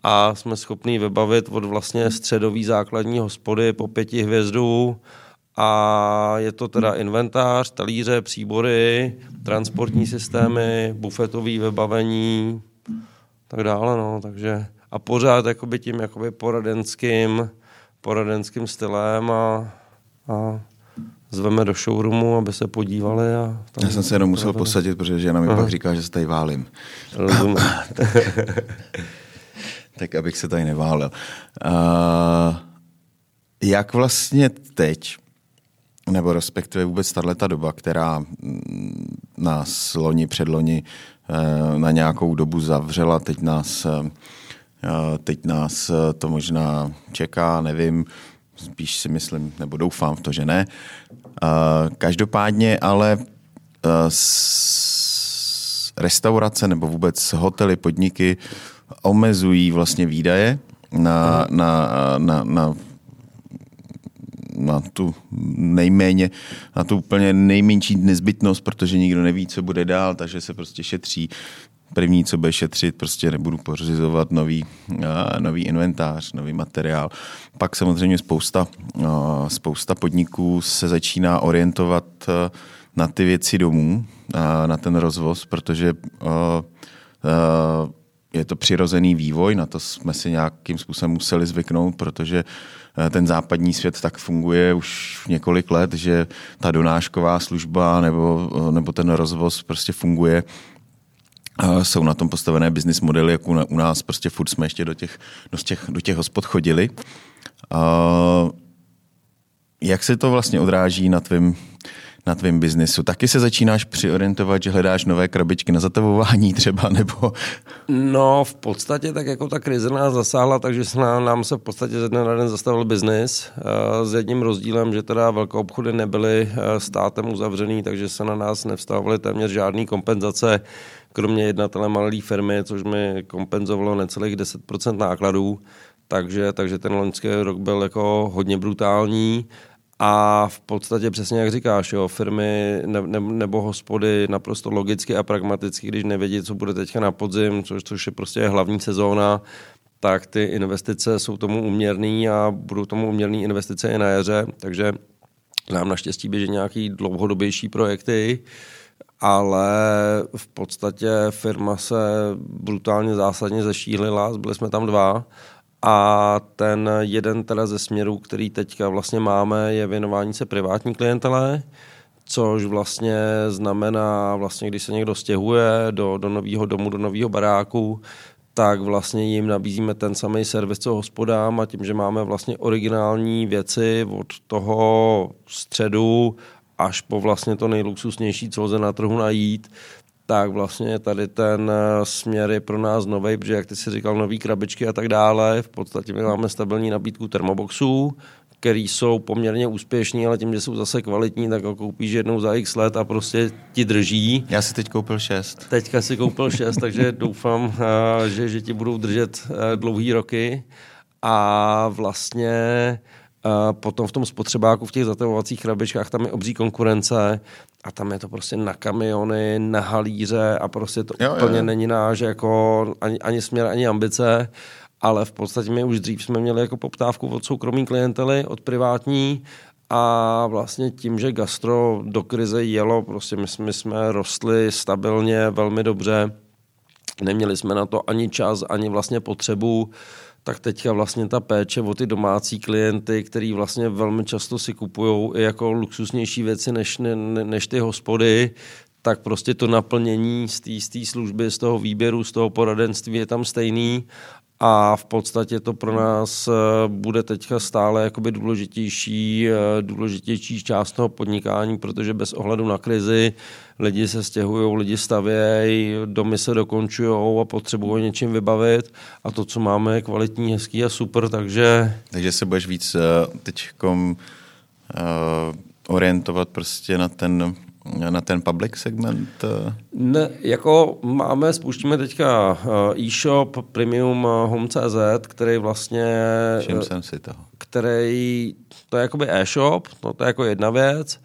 Speaker 1: a jsme schopni vybavit od vlastně středový základní hospody po pěti hvězdů a je to teda inventář, talíře, příbory, transportní systémy, bufetový vybavení, tak dále, no, takže a pořád jakoby tím jakoby poradenským, poradenským stylem a, a zveme do showroomu, aby se podívali. A
Speaker 2: tam Já jsem se jenom musel posadit, protože žena mi Aha. pak říká, že se tady válím. tak abych se tady neválil. Uh, jak vlastně teď, nebo respektive vůbec tato doba, která mm, nás loni, předloni uh, na nějakou dobu zavřela, teď nás, uh, teď nás to možná čeká, nevím, spíš si myslím, nebo doufám v to, že ne. Každopádně ale restaurace nebo vůbec hotely, podniky omezují vlastně výdaje na, na, na, na na tu nejméně, na tu úplně nejmenší nezbytnost, protože nikdo neví, co bude dál, takže se prostě šetří. První, co bude šetřit, prostě nebudu pořizovat nový, nový inventář, nový materiál. Pak samozřejmě spousta, spousta podniků se začíná orientovat na ty věci domů, na ten rozvoz, protože je to přirozený vývoj, na to jsme si nějakým způsobem museli zvyknout, protože eh, ten západní svět tak funguje už několik let, že ta donášková služba nebo, eh, nebo ten rozvoz prostě funguje jsou na tom postavené business modely, jako u nás prostě furt jsme ještě do těch, do těch, do těch hospod chodili. Jak se to vlastně odráží na tvém na tvém biznisu? Taky se začínáš přiorientovat, že hledáš nové krabičky na zatavování třeba, nebo...
Speaker 1: No, v podstatě tak jako ta krize nás zasáhla, takže se nám, nám se v podstatě ze dne na den zastavil biznis uh, s jedním rozdílem, že teda velké obchody nebyly uh, státem uzavřený, takže se na nás nevstávaly téměř žádné kompenzace, kromě jednatele malé firmy, což mi kompenzovalo necelých 10% nákladů. Takže, takže ten loňský rok byl jako hodně brutální a v podstatě přesně jak říkáš, jo, firmy ne, ne, nebo hospody naprosto logicky a pragmaticky, když nevědí, co bude teďka na podzim, což, což je prostě hlavní sezóna, tak ty investice jsou tomu uměrný a budou tomu uměrný investice i na jaře, takže nám naštěstí běží nějaký dlouhodobější projekty, ale v podstatě firma se brutálně zásadně zešílila, byli jsme tam dva a ten jeden teda ze směrů, který teďka vlastně máme, je věnování se privátní klientele, což vlastně znamená, vlastně, když se někdo stěhuje do, do nového domu, do nového baráku, tak vlastně jim nabízíme ten samý servis, co hospodám a tím, že máme vlastně originální věci od toho středu až po vlastně to nejluxusnější, co lze na trhu najít, tak vlastně tady ten eh, směr je pro nás nový, protože jak ty si říkal, nový krabičky a tak dále, v podstatě my máme stabilní nabídku termoboxů, který jsou poměrně úspěšní, ale tím, že jsou zase kvalitní, tak ho koupíš jednou za x let a prostě ti drží.
Speaker 2: Já si teď koupil šest.
Speaker 1: Teďka si koupil šest, takže doufám, eh, že, že ti budou držet eh, dlouhý roky. A vlastně potom v tom spotřebáku, v těch zatavovacích krabičkách, tam je obří konkurence a tam je to prostě na kamiony, na halíře a prostě to jo, úplně jo. není náš jako ani, ani směr, ani ambice, ale v podstatě my už dřív jsme měli jako poptávku od soukromí klientely, od privátní. A vlastně tím, že gastro do krize jelo, prostě my, my jsme rostli stabilně, velmi dobře, neměli jsme na to ani čas, ani vlastně potřebu tak teďka vlastně ta péče o ty domácí klienty, který vlastně velmi často si kupují i jako luxusnější věci než, ne, než ty hospody, tak prostě to naplnění z té služby, z toho výběru, z toho poradenství je tam stejný a v podstatě to pro nás eh, bude teďka stále jakoby důležitější, eh, důležitější část toho podnikání, protože bez ohledu na krizi lidi se stěhují, lidi stavějí, domy se dokončují a potřebují něčím vybavit. A to, co máme, je kvalitní, hezký a super, takže...
Speaker 2: Takže se budeš víc uh, teď uh, orientovat prostě na ten na ten public segment? Eh?
Speaker 1: Ne, jako máme, spuštíme teďka eh, e-shop Premium Home.cz, který vlastně...
Speaker 2: Všim jsem si toho.
Speaker 1: Který, to je jakoby e-shop, no to je jako jedna věc,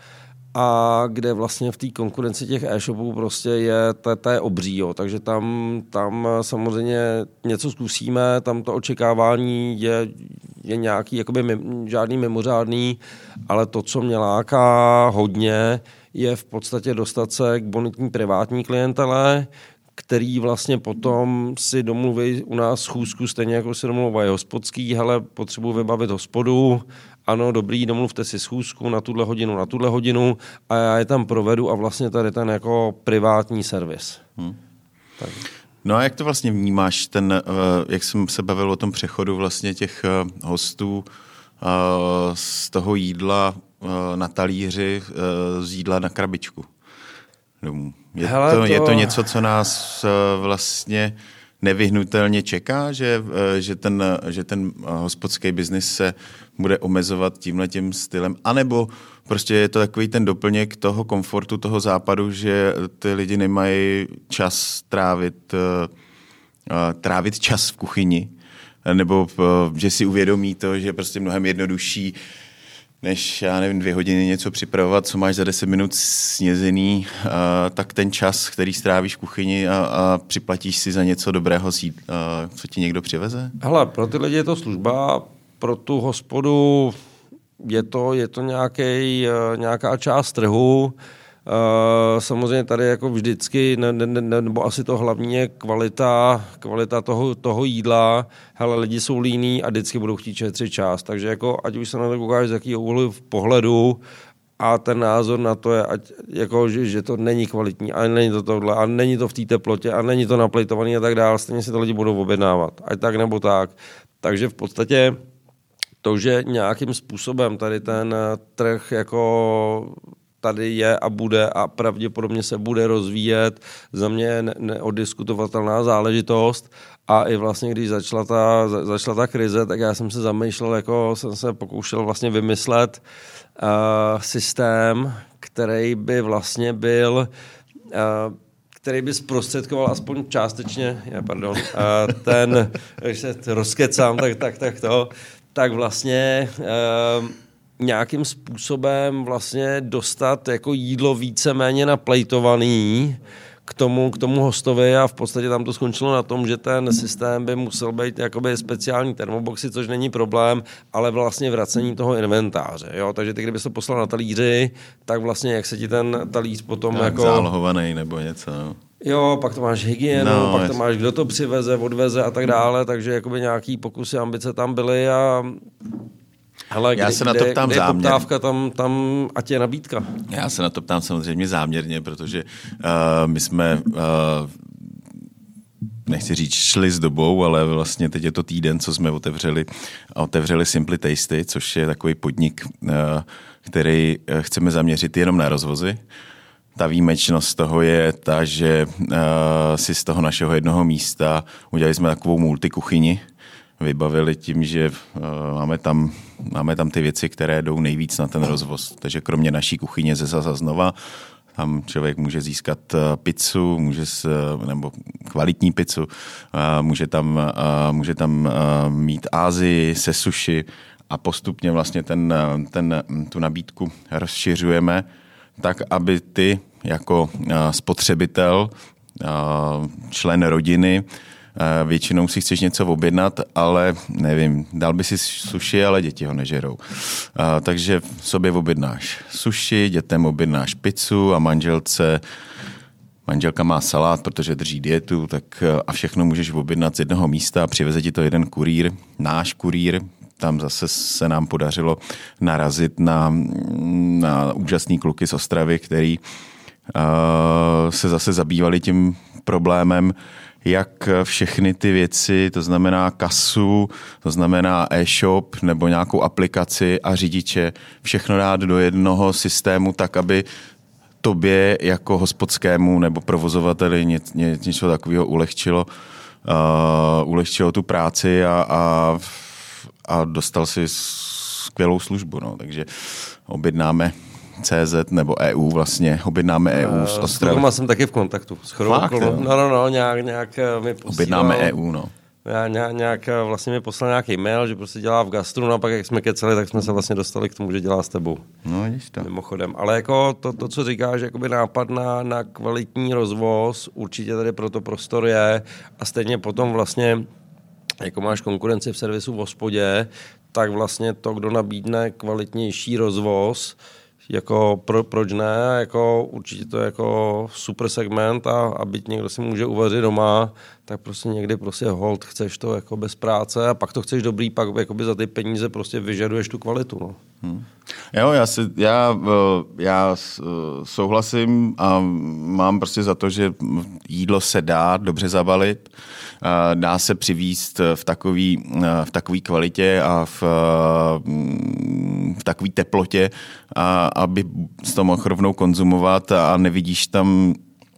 Speaker 1: a kde vlastně v té konkurenci těch e-shopů prostě je, to, to je obří, jo. takže tam, tam samozřejmě něco zkusíme, tam to očekávání je, je nějaký, jakoby mim, žádný mimořádný, ale to, co mě láká hodně, je v podstatě dostat se k bonitní privátní klientele, který vlastně potom si domluví u nás schůzku, stejně jako si domluvají hospodský, hele, potřebuji vybavit hospodu, ano, dobrý, domluvte si schůzku na tuhle hodinu, na tuhle hodinu a já je tam provedu a vlastně tady ten jako privátní servis. Hmm.
Speaker 2: Tak. No a jak to vlastně vnímáš, ten, eh, jak jsem se bavil o tom přechodu vlastně těch eh, hostů eh, z toho jídla na talíři, z jídla na krabičku domů? Je, Hele, to, to... je to něco, co nás vlastně nevyhnutelně čeká, že, že, ten, že ten hospodský biznis se bude omezovat tímhle tím stylem, anebo prostě je to takový ten doplněk toho komfortu toho západu, že ty lidi nemají čas trávit, uh, trávit čas v kuchyni, nebo uh, že si uvědomí to, že je prostě mnohem jednodušší než, já nevím, dvě hodiny něco připravovat, co máš za deset minut snězený, uh, tak ten čas, který strávíš v kuchyni a, a připlatíš si za něco dobrého, uh, co ti někdo přiveze?
Speaker 1: Hele, pro ty lidi je to služba, pro tu hospodu je to, je to nějaký, eh, nějaká část trhu. Samozřejmě tady jako vždycky, ne, ne, ne, nebo asi to hlavní je kvalita, kvalita toho, toho jídla. Hele, lidi jsou líní a vždycky budou chtít šetřit čas. Takže jako, ať už se na to koukáš z jakého úhlu v pohledu, a ten názor na to je, ať, jako, že, že, to není kvalitní a není to tohle a není to v té teplotě a není to naplejtovaný a tak dále, stejně si to lidi budou objednávat. Ať tak nebo tak. Takže v podstatě to, že nějakým způsobem tady ten trh jako tady je a bude a pravděpodobně se bude rozvíjet, za mě je neodiskutovatelná záležitost. A i vlastně, když začala ta, začala ta krize, tak já jsem se zamýšlel, jako jsem se pokoušel vlastně vymyslet uh, systém, který by vlastně byl uh, který by zprostředkoval aspoň částečně, já, pardon, uh, ten, když se rozkecám, tak, tak, tak to, tak vlastně uh, nějakým způsobem vlastně dostat jako jídlo víceméně naplejtovaný k tomu, k tomu hostovi a v podstatě tam to skončilo na tom, že ten systém by musel být jakoby speciální termoboxy, což není problém, ale vlastně vracení toho inventáře. Jo? Takže ty, kdyby to poslal na talíři, tak vlastně jak se ti ten talíř potom tak jako...
Speaker 2: Zálohovaný nebo něco. No.
Speaker 1: Jo, pak to máš hygienu, no, pak to máš, kdo to přiveze, odveze a tak dále, takže jakoby nějaký pokusy, ambice tam byly a
Speaker 2: Hele, já kdy, se na to ptám
Speaker 1: kde
Speaker 2: záměrně.
Speaker 1: poptávka, tam, tam ať je nabídka.
Speaker 2: Já se na to ptám samozřejmě záměrně, protože uh, my jsme uh, nechci říct šli s dobou, ale vlastně teď je to týden, co jsme otevřeli, otevřeli Simply Tasty, což je takový podnik, uh, který chceme zaměřit jenom na rozvozy. Ta výjimečnost toho je ta, že uh, si z toho našeho jednoho místa udělali jsme takovou multikuchyni, vybavili tím, že uh, máme, tam, máme tam ty věci, které jdou nejvíc na ten rozvoz. Takže kromě naší kuchyně ze Zaza znova, tam člověk může získat uh, pizzu, může s, uh, nebo kvalitní pizzu, může tam, může tam mít Ázii se suši a postupně vlastně ten, ten, tu nabídku rozšiřujeme tak, aby ty jako spotřebitel, člen rodiny, Eh, většinou si chceš něco objednat, ale nevím, dal by si suši, ale děti ho nežerou. Eh, takže sobě objednáš suši, dětem objednáš pizzu a manželce manželka má salát, protože drží dietu, tak eh, a všechno můžeš objednat z jednoho místa, přiveze ti to jeden kurýr, náš kurýr, tam zase se nám podařilo narazit na, na úžasný kluky z Ostravy, který uh, se zase zabývali tím problémem, jak všechny ty věci, to znamená kasu, to znamená e-shop nebo nějakou aplikaci a řidiče, všechno dát do jednoho systému tak, aby tobě jako hospodskému nebo provozovateli ně, ně, něco takového ulehčilo, uh, ulehčilo tu práci a, a, a dostal si skvělou službu. No. Takže objednáme CZ nebo EU vlastně, objednáme EU z Ostravy.
Speaker 1: S jsem taky v kontaktu. S Fakt, no, no, no, nějak, nějak eh, mi
Speaker 2: posílal, Objednáme EU, no.
Speaker 1: Já, nějak, nějak eh, vlastně mi poslal nějaký mail, že prostě dělá v gastru, no a pak jak jsme keceli, tak jsme se vlastně dostali k tomu, že dělá s tebou.
Speaker 2: No, vidíš to.
Speaker 1: Mimochodem. Ale jako to, to co říkáš, jakoby nápad na, na kvalitní rozvoz, určitě tady proto prostor je a stejně potom vlastně jako máš konkurenci v servisu v hospodě, tak vlastně to, kdo nabídne kvalitnější rozvoz, jako pro, proč ne, jako určitě to je jako super segment a, a byť někdo si může uvařit doma, tak prostě někdy prostě hold, chceš to jako bez práce a pak to chceš dobrý, pak jakoby za ty peníze prostě vyžaduješ tu kvalitu. No. Hmm.
Speaker 2: Jo, já, si, já, eh, já eh, souhlasím a mám prostě za to, že jídlo se dá dobře zabalit, dá se přivíst v takový, eh, v takový kvalitě a v, v takové teplotě, a, aby to mohl rovnou konzumovat a nevidíš tam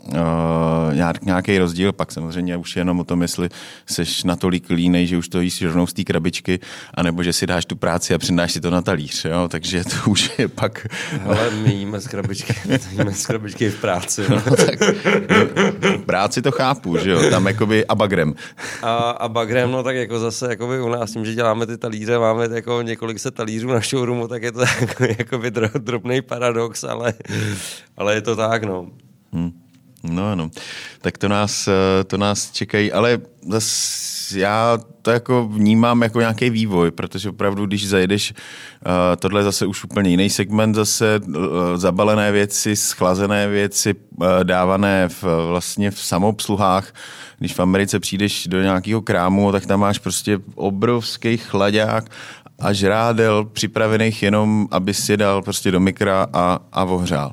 Speaker 2: uh, nějaký rozdíl, pak samozřejmě už jenom o tom, jestli jsi natolik línej, že už to jíš rovnou z té krabičky, anebo že si dáš tu práci a přidáš si to na talíř, jo? takže to už je pak...
Speaker 1: Ale my jíme z krabičky, jíme z krabičky v práci. No,
Speaker 2: tak, v práci to chápu, že jo, tam jakoby abagrem.
Speaker 1: A, a bagrem, no tak jako zase jakoby u nás tím, že děláme ty talíře, máme jako několik set talířů na showroomu, tak je to jako, jakoby drobný paradox, ale, ale je to tak, no. Hmm.
Speaker 2: No ano, tak to nás, eh, to nás čekají, ale zase já to jako vnímám jako nějaký vývoj, protože opravdu, když zajedeš, uh, tohle zase už úplně jiný segment, zase uh, zabalené věci, schlazené věci, dávané v, vlastně v samobsluhách. Když v Americe přijdeš do nějakého krámu, tak tam máš prostě obrovský chlaďák a žrádel připravených jenom, aby si dal prostě do mikra a, a ohřál.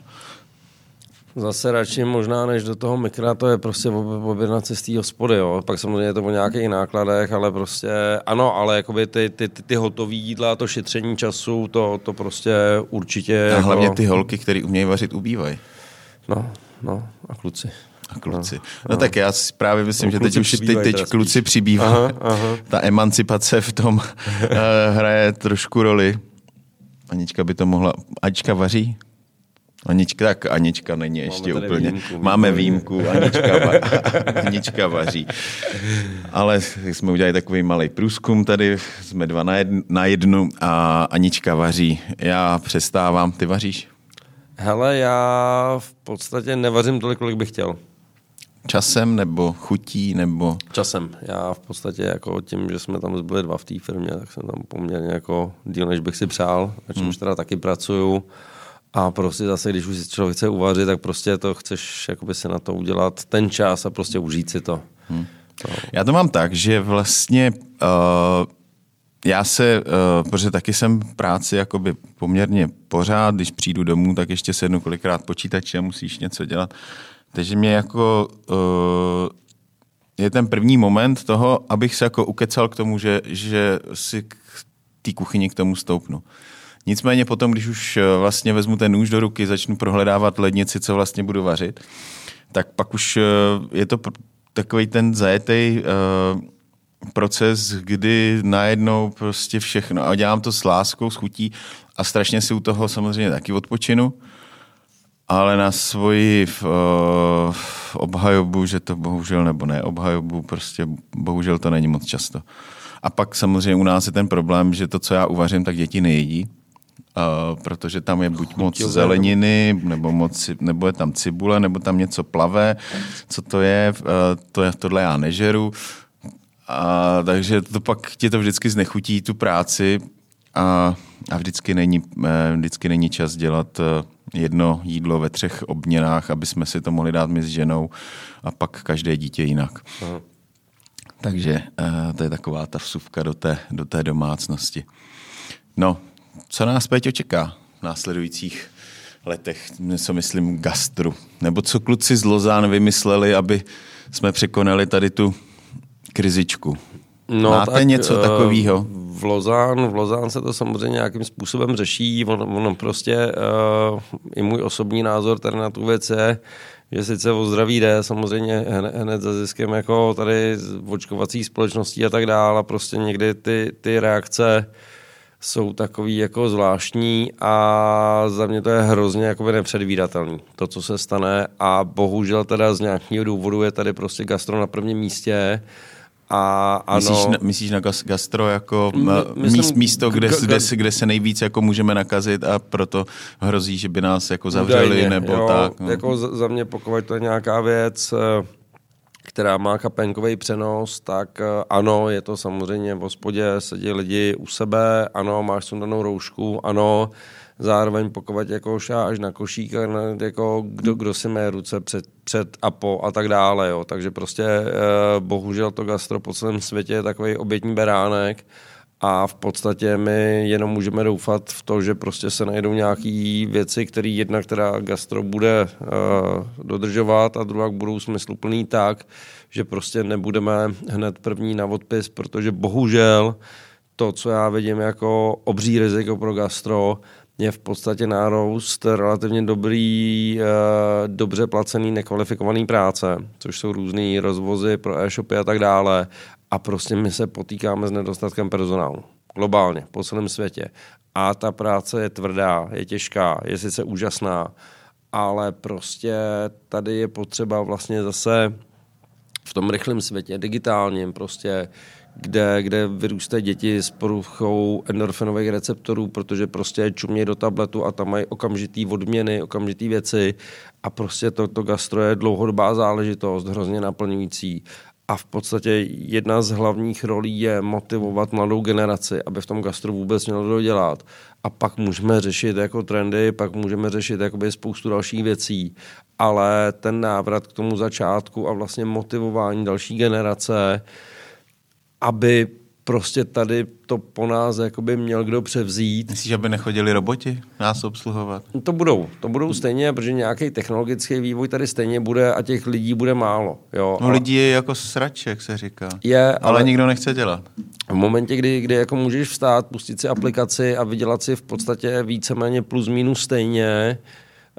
Speaker 1: Zase radši možná než do toho mikra, to je prostě objednat si z té hospody, jo. Pak samozřejmě je to o nějakých nákladech, ale prostě ano, ale jakoby ty, ty, ty, ty hotové jídla, to šetření času, to, to prostě určitě...
Speaker 2: A jako... hlavně ty holky, které umějí vařit, ubývají.
Speaker 1: No, no a kluci.
Speaker 2: A kluci. No, no, no tak já si právě myslím, no, že teď už teď, teď kluci přibývá. Aha, aha. Ta emancipace v tom uh, hraje trošku roli. Anička by to mohla... Anička vaří? Anička, tak Anička není ještě Máme úplně. Výjimku, Máme výjimku, Anička, va, Anička vaří. Ale jsme udělali takový malý průzkum tady, jsme dva na, jednu, na jednu a Anička vaří. Já přestávám, ty vaříš?
Speaker 1: Hele, já v podstatě nevařím tolik, kolik bych chtěl.
Speaker 2: Časem nebo chutí nebo...
Speaker 1: Časem. Já v podstatě jako tím, že jsme tam byli dva v té firmě, tak jsem tam poměrně jako díl, než bych si přál, na čemž hmm. teda taky pracuju. A prostě zase, když už si člověk chce uvařit, tak prostě to chceš jakoby si na to udělat ten čas a prostě užít si to. Hmm.
Speaker 2: to. Já to mám tak, že vlastně uh, já se, uh, protože taky jsem v práci jakoby poměrně pořád, když přijdu domů, tak ještě sednu kolikrát počítače a musíš něco dělat. Takže mě jako uh, je ten první moment toho, abych se jako ukecal k tomu, že, že si k té kuchyni k tomu stoupnu. Nicméně potom, když už eh, vlastně vezmu ten nůž do ruky, začnu prohledávat lednici, co vlastně budu vařit, tak pak už eh, je to takový ten zajetý uh, proces, kdy najednou prostě všechno. A dělám to s láskou, s chutí a strašně si u toho samozřejmě taky odpočinu. Ale na svoji uh, obhajobu, že to bohužel nebo ne obhajobu, prostě bohužel to není moc často. A pak samozřejmě u nás je ten problém, že to, co já uvařím, tak děti nejedí Uh, protože tam je buď moc zeleniny, nebo, moc, nebo je tam cibule, nebo tam něco plave. Co to je? Uh, to je tohle já nežeru. A, takže to pak ti to vždycky znechutí tu práci a, a vždycky, není, eh, vždycky není čas dělat jedno jídlo ve třech obměnách, aby jsme si to mohli dát my s ženou a pak každé dítě jinak. Aha. Takže to je taková ta vsuvka do té, do té domácnosti. No, co nás Péťo čeká v následujících letech, něco myslím gastru, nebo co kluci z Lozán vymysleli, aby jsme překonali tady tu krizičku. No, Máte tak, něco eh, takového?
Speaker 1: V Lozán, v Lozán se to samozřejmě nějakým způsobem řeší. Ono, ono prostě uh, i můj osobní názor tady na tu věc je, že sice o zdraví jde, samozřejmě hned, hned za ziskem jako tady očkovací společností a tak dále, a prostě někdy ty, ty reakce uh, jsou takový jako zvláštní a za mě to je hrozně jakoby nepředvídatelný, to, co se stane a bohužel teda z nějakého důvodu je tady prostě gastro na prvním místě a ano.
Speaker 2: Myslíš na, myslíš na gastro jako myslím, míst, místo, kde, kde, se, kde se nejvíc jako můžeme nakazit a proto hrozí, že by nás jako zavřeli Udajně, nebo jo, tak?
Speaker 1: No. Jako za, za mě pokud to je nějaká věc, eh, která má kapenkový přenos, tak eh, ano, je to samozřejmě v hospodě, sedí lidi u sebe, ano, máš sundanou roušku, ano, zároveň pokud jako až na košík, jako kdo, kdo si mé ruce před, před a po a tak dále. Jo. Takže prostě eh, bohužel to gastro po celém světě je takový obětní beránek a v podstatě my jenom můžeme doufat v to, že prostě se najdou nějaké věci, které jedna, která gastro bude uh, dodržovat a druhá budou smysluplný tak, že prostě nebudeme hned první na odpis, protože bohužel to, co já vidím jako obří riziko pro gastro, je v podstatě nárůst relativně dobrý, uh, dobře placený, nekvalifikovaný práce, což jsou různé rozvozy pro e-shopy a tak dále a prostě my se potýkáme s nedostatkem personálu. Globálně, po celém světě. A ta práce je tvrdá, je těžká, je sice úžasná, ale prostě tady je potřeba vlastně zase v tom rychlém světě, digitálním, prostě kde, kde vyrůstají děti s poruchou endorfinových receptorů, protože prostě čumějí do tabletu a tam mají okamžitý odměny, okamžitý věci a prostě to, to gastro je dlouhodobá záležitost, hrozně naplňující. A v podstatě jedna z hlavních rolí je motivovat mladou generaci, aby v tom gastro vůbec mělo dodělat. A pak můžeme řešit jako trendy, pak můžeme řešit jakoby spoustu dalších věcí. Ale ten návrat k tomu začátku a vlastně motivování další generace, aby prostě tady to po nás jakoby měl kdo převzít.
Speaker 2: Myslíš, aby nechodili roboti nás obsluhovat?
Speaker 1: To budou, to budou stejně, protože nějaký technologický vývoj tady stejně bude a těch lidí bude málo. Jo.
Speaker 2: No lidí je jako sraček, se říká.
Speaker 1: Je, ale,
Speaker 2: ale nikdo nechce dělat.
Speaker 1: V momentě, kdy, kdy jako můžeš vstát, pustit si aplikaci a vydělat si v podstatě víceméně plus minus stejně,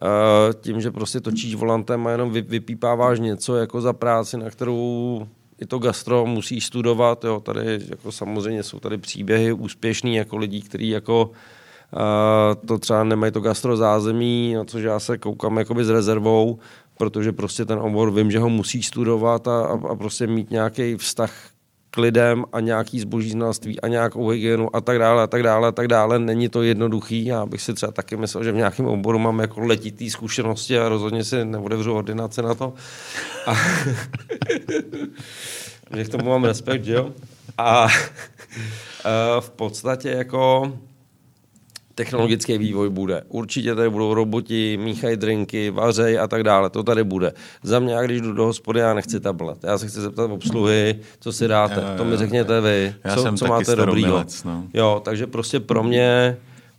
Speaker 1: uh, tím, že prostě točíš volantem a jenom vypípáváš něco jako za práci, na kterou i to gastro musí studovat, jo, tady jako samozřejmě jsou tady příběhy úspěšný jako lidí, kteří jako uh, to třeba nemají to gastro zázemí, na což já se koukám jakoby s rezervou, protože prostě ten obor vím, že ho musí studovat a, a, a prostě mít nějaký vztah k lidem a nějaký zboží znalství a nějakou hygienu a tak dále a tak dále a tak dále. Není to jednoduchý. Já bych si třeba taky myslel, že v nějakém oboru mám jako letitý zkušenosti a rozhodně si neodevřu ordinace na to. A že k tomu mám respekt, že jo? A v podstatě jako technologický vývoj bude. Určitě tady budou roboti, míchají drinky, vařej a tak dále. To tady bude. Za mě, když jdu do hospody, já nechci tablet. Já se chci zeptat obsluhy, co si dáte. Jo, jo, to mi řekněte vy.
Speaker 2: Já
Speaker 1: co,
Speaker 2: jsem
Speaker 1: co máte dobrý. No. Jo, takže prostě pro mě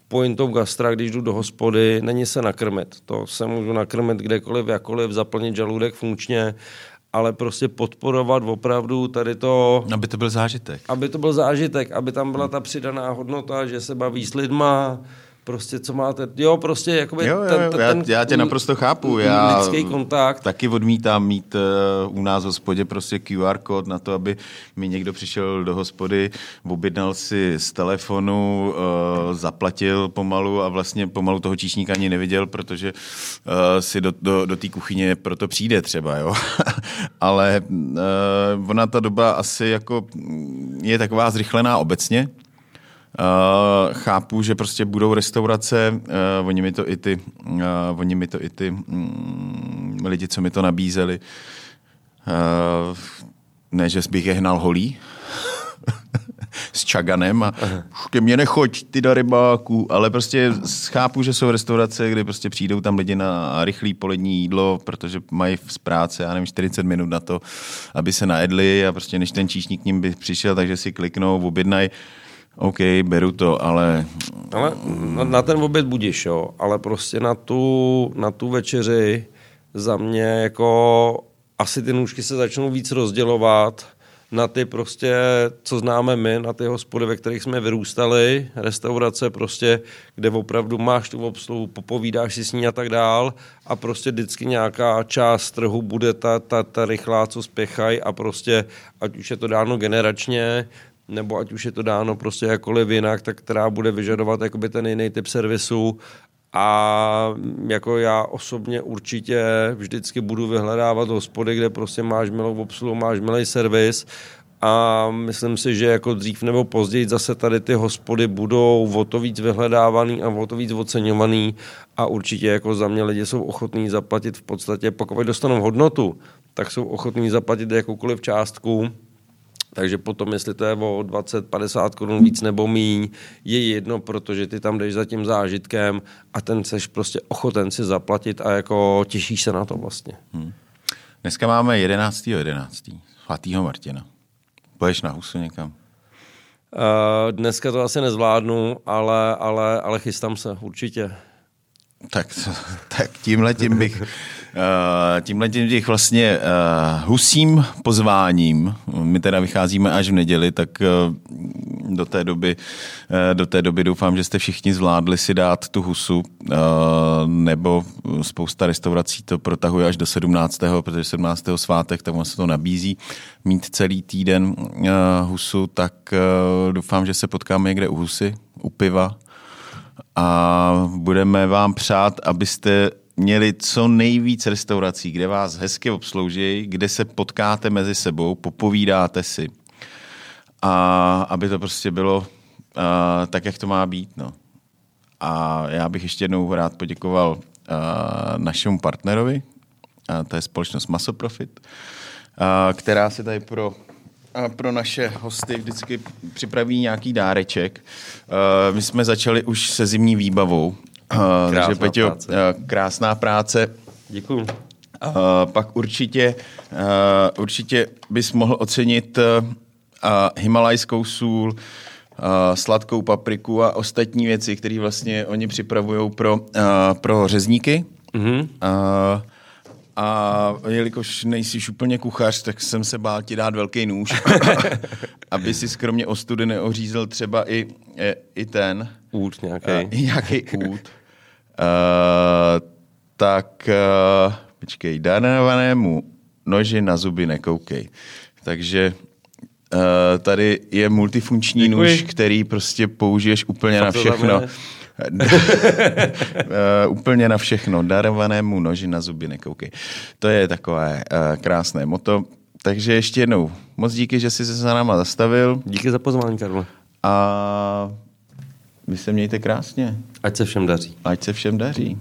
Speaker 1: pointou gastra, když jdu do hospody, není se nakrmit. To se můžu nakrmit kdekoliv, jakoliv, zaplnit žaludek funkčně ale prostě podporovat opravdu tady to...
Speaker 2: Aby to byl zážitek.
Speaker 1: Aby to byl zážitek, aby tam byla ta přidaná hodnota, že se baví s lidma, prostě co máte, jo, prostě jakoby
Speaker 2: jo, jo, ten, ten, já, ten, já tě naprosto chápu, já
Speaker 1: lidský kontakt.
Speaker 2: taky odmítám mít uh, u nás v hospodě prostě QR kód na to, aby mi někdo přišel do hospody, objednal si z telefonu, uh, zaplatil pomalu a vlastně pomalu toho číšníka ani neviděl, protože uh, si do, do, do té kuchyně proto přijde třeba, jo. Ale uh, ona ta doba asi jako je taková zrychlená obecně, Uh, chápu, že prostě budou restaurace, uh, oni mi to i ty, uh, oni mi to i ty um, lidi, co mi to nabízeli, uh, ne, že bych je hnal holí, s čaganem a už ke mně nechoď, ty do rybáků, ale prostě chápu, že jsou restaurace, kde prostě přijdou tam lidi na rychlý polední jídlo, protože mají z práce, já nevím, 40 minut na to, aby se najedli a prostě než ten číšník k ním by přišel, takže si kliknou, objednají OK, beru to, ale...
Speaker 1: Ale na, na ten oběd budíš, jo, ale prostě na tu, na tu večeři za mě jako asi ty nůžky se začnou víc rozdělovat na ty prostě, co známe my, na ty hospody, ve kterých jsme vyrůstali, restaurace prostě, kde opravdu máš tu obsluhu, popovídáš si s ní a tak dál a prostě vždycky nějaká část trhu bude ta, ta, ta rychlá, co spěchají a prostě, ať už je to dáno generačně, nebo ať už je to dáno prostě jakoliv jinak, tak která bude vyžadovat jakoby ten jiný typ servisu. A jako já osobně určitě vždycky budu vyhledávat hospody, kde prostě máš milou obsluhu, máš milý servis. A myslím si, že jako dřív nebo později zase tady ty hospody budou o to víc vyhledávaný a o to víc oceňovaný. A určitě jako za mě lidi jsou ochotní zaplatit v podstatě, pokud dostanou hodnotu, tak jsou ochotní zaplatit jakoukoliv částku, takže potom, jestli to je o 20-50 korun víc nebo míň, je jedno, protože ty tam jdeš za tím zážitkem a ten seš prostě ochoten si zaplatit a jako těšíš se na to vlastně. Hmm.
Speaker 2: Dneska máme 11. 11. svatýho Martina. Poješ na husu někam?
Speaker 1: Uh, dneska to asi nezvládnu, ale, ale, ale chystám se, určitě.
Speaker 2: Tak, tak tímhle tím bych tímhle tím těch vlastně uh, husím pozváním, my teda vycházíme až v neděli, tak uh, do té doby, do té doby doufám, že jste všichni zvládli si dát tu husu, nebo spousta restaurací to protahuje až do 17. protože 17. svátek, tam se to nabízí mít celý týden husu, tak doufám, že se potkáme někde u husy, u piva, a budeme vám přát, abyste měli co nejvíc restaurací, kde vás hezky obslouží, kde se potkáte mezi sebou, popovídáte si. a aby to prostě bylo uh, tak, jak to má být. No. A já bych ještě jednou rád poděkoval uh, našemu partnerovi, uh, to je společnost Masoprofit, uh, která si tady pro a pro naše hosty vždycky připraví nějaký dáreček. My jsme začali už se zimní výbavou. Uh,
Speaker 1: Krásná
Speaker 2: takže Peťo,
Speaker 1: práce.
Speaker 2: uh, krásná práce.
Speaker 1: Děkuju.
Speaker 2: Uh, pak určitě, uh, určitě bys mohl ocenit uh, himalajskou sůl, sladkou papriku a ostatní věci, které vlastně oni připravují pro, pro řezníky.
Speaker 1: Mhm.
Speaker 2: Uh, a jelikož nejsi úplně kuchař, tak jsem se bál ti dát velký nůž, aby si skromně ostudy neořízl třeba i, i, i ten,
Speaker 1: Út nějaký.
Speaker 2: uh, nějaký út. Uh, tak uh, počkej, darovanému noži na zuby nekoukej. Takže uh, tady je multifunkční
Speaker 1: Děkuji.
Speaker 2: nůž, který prostě použiješ úplně na
Speaker 1: to za
Speaker 2: všechno. uh, úplně na všechno. Darovanému noži na zuby nekoukej. To je takové uh, krásné moto. Takže ještě jednou moc díky, že jsi se za náma zastavil
Speaker 1: Díky za pozvání, Karle.
Speaker 2: a vy se mějte krásně.
Speaker 1: Ať se všem daří.
Speaker 2: Ať se všem daří.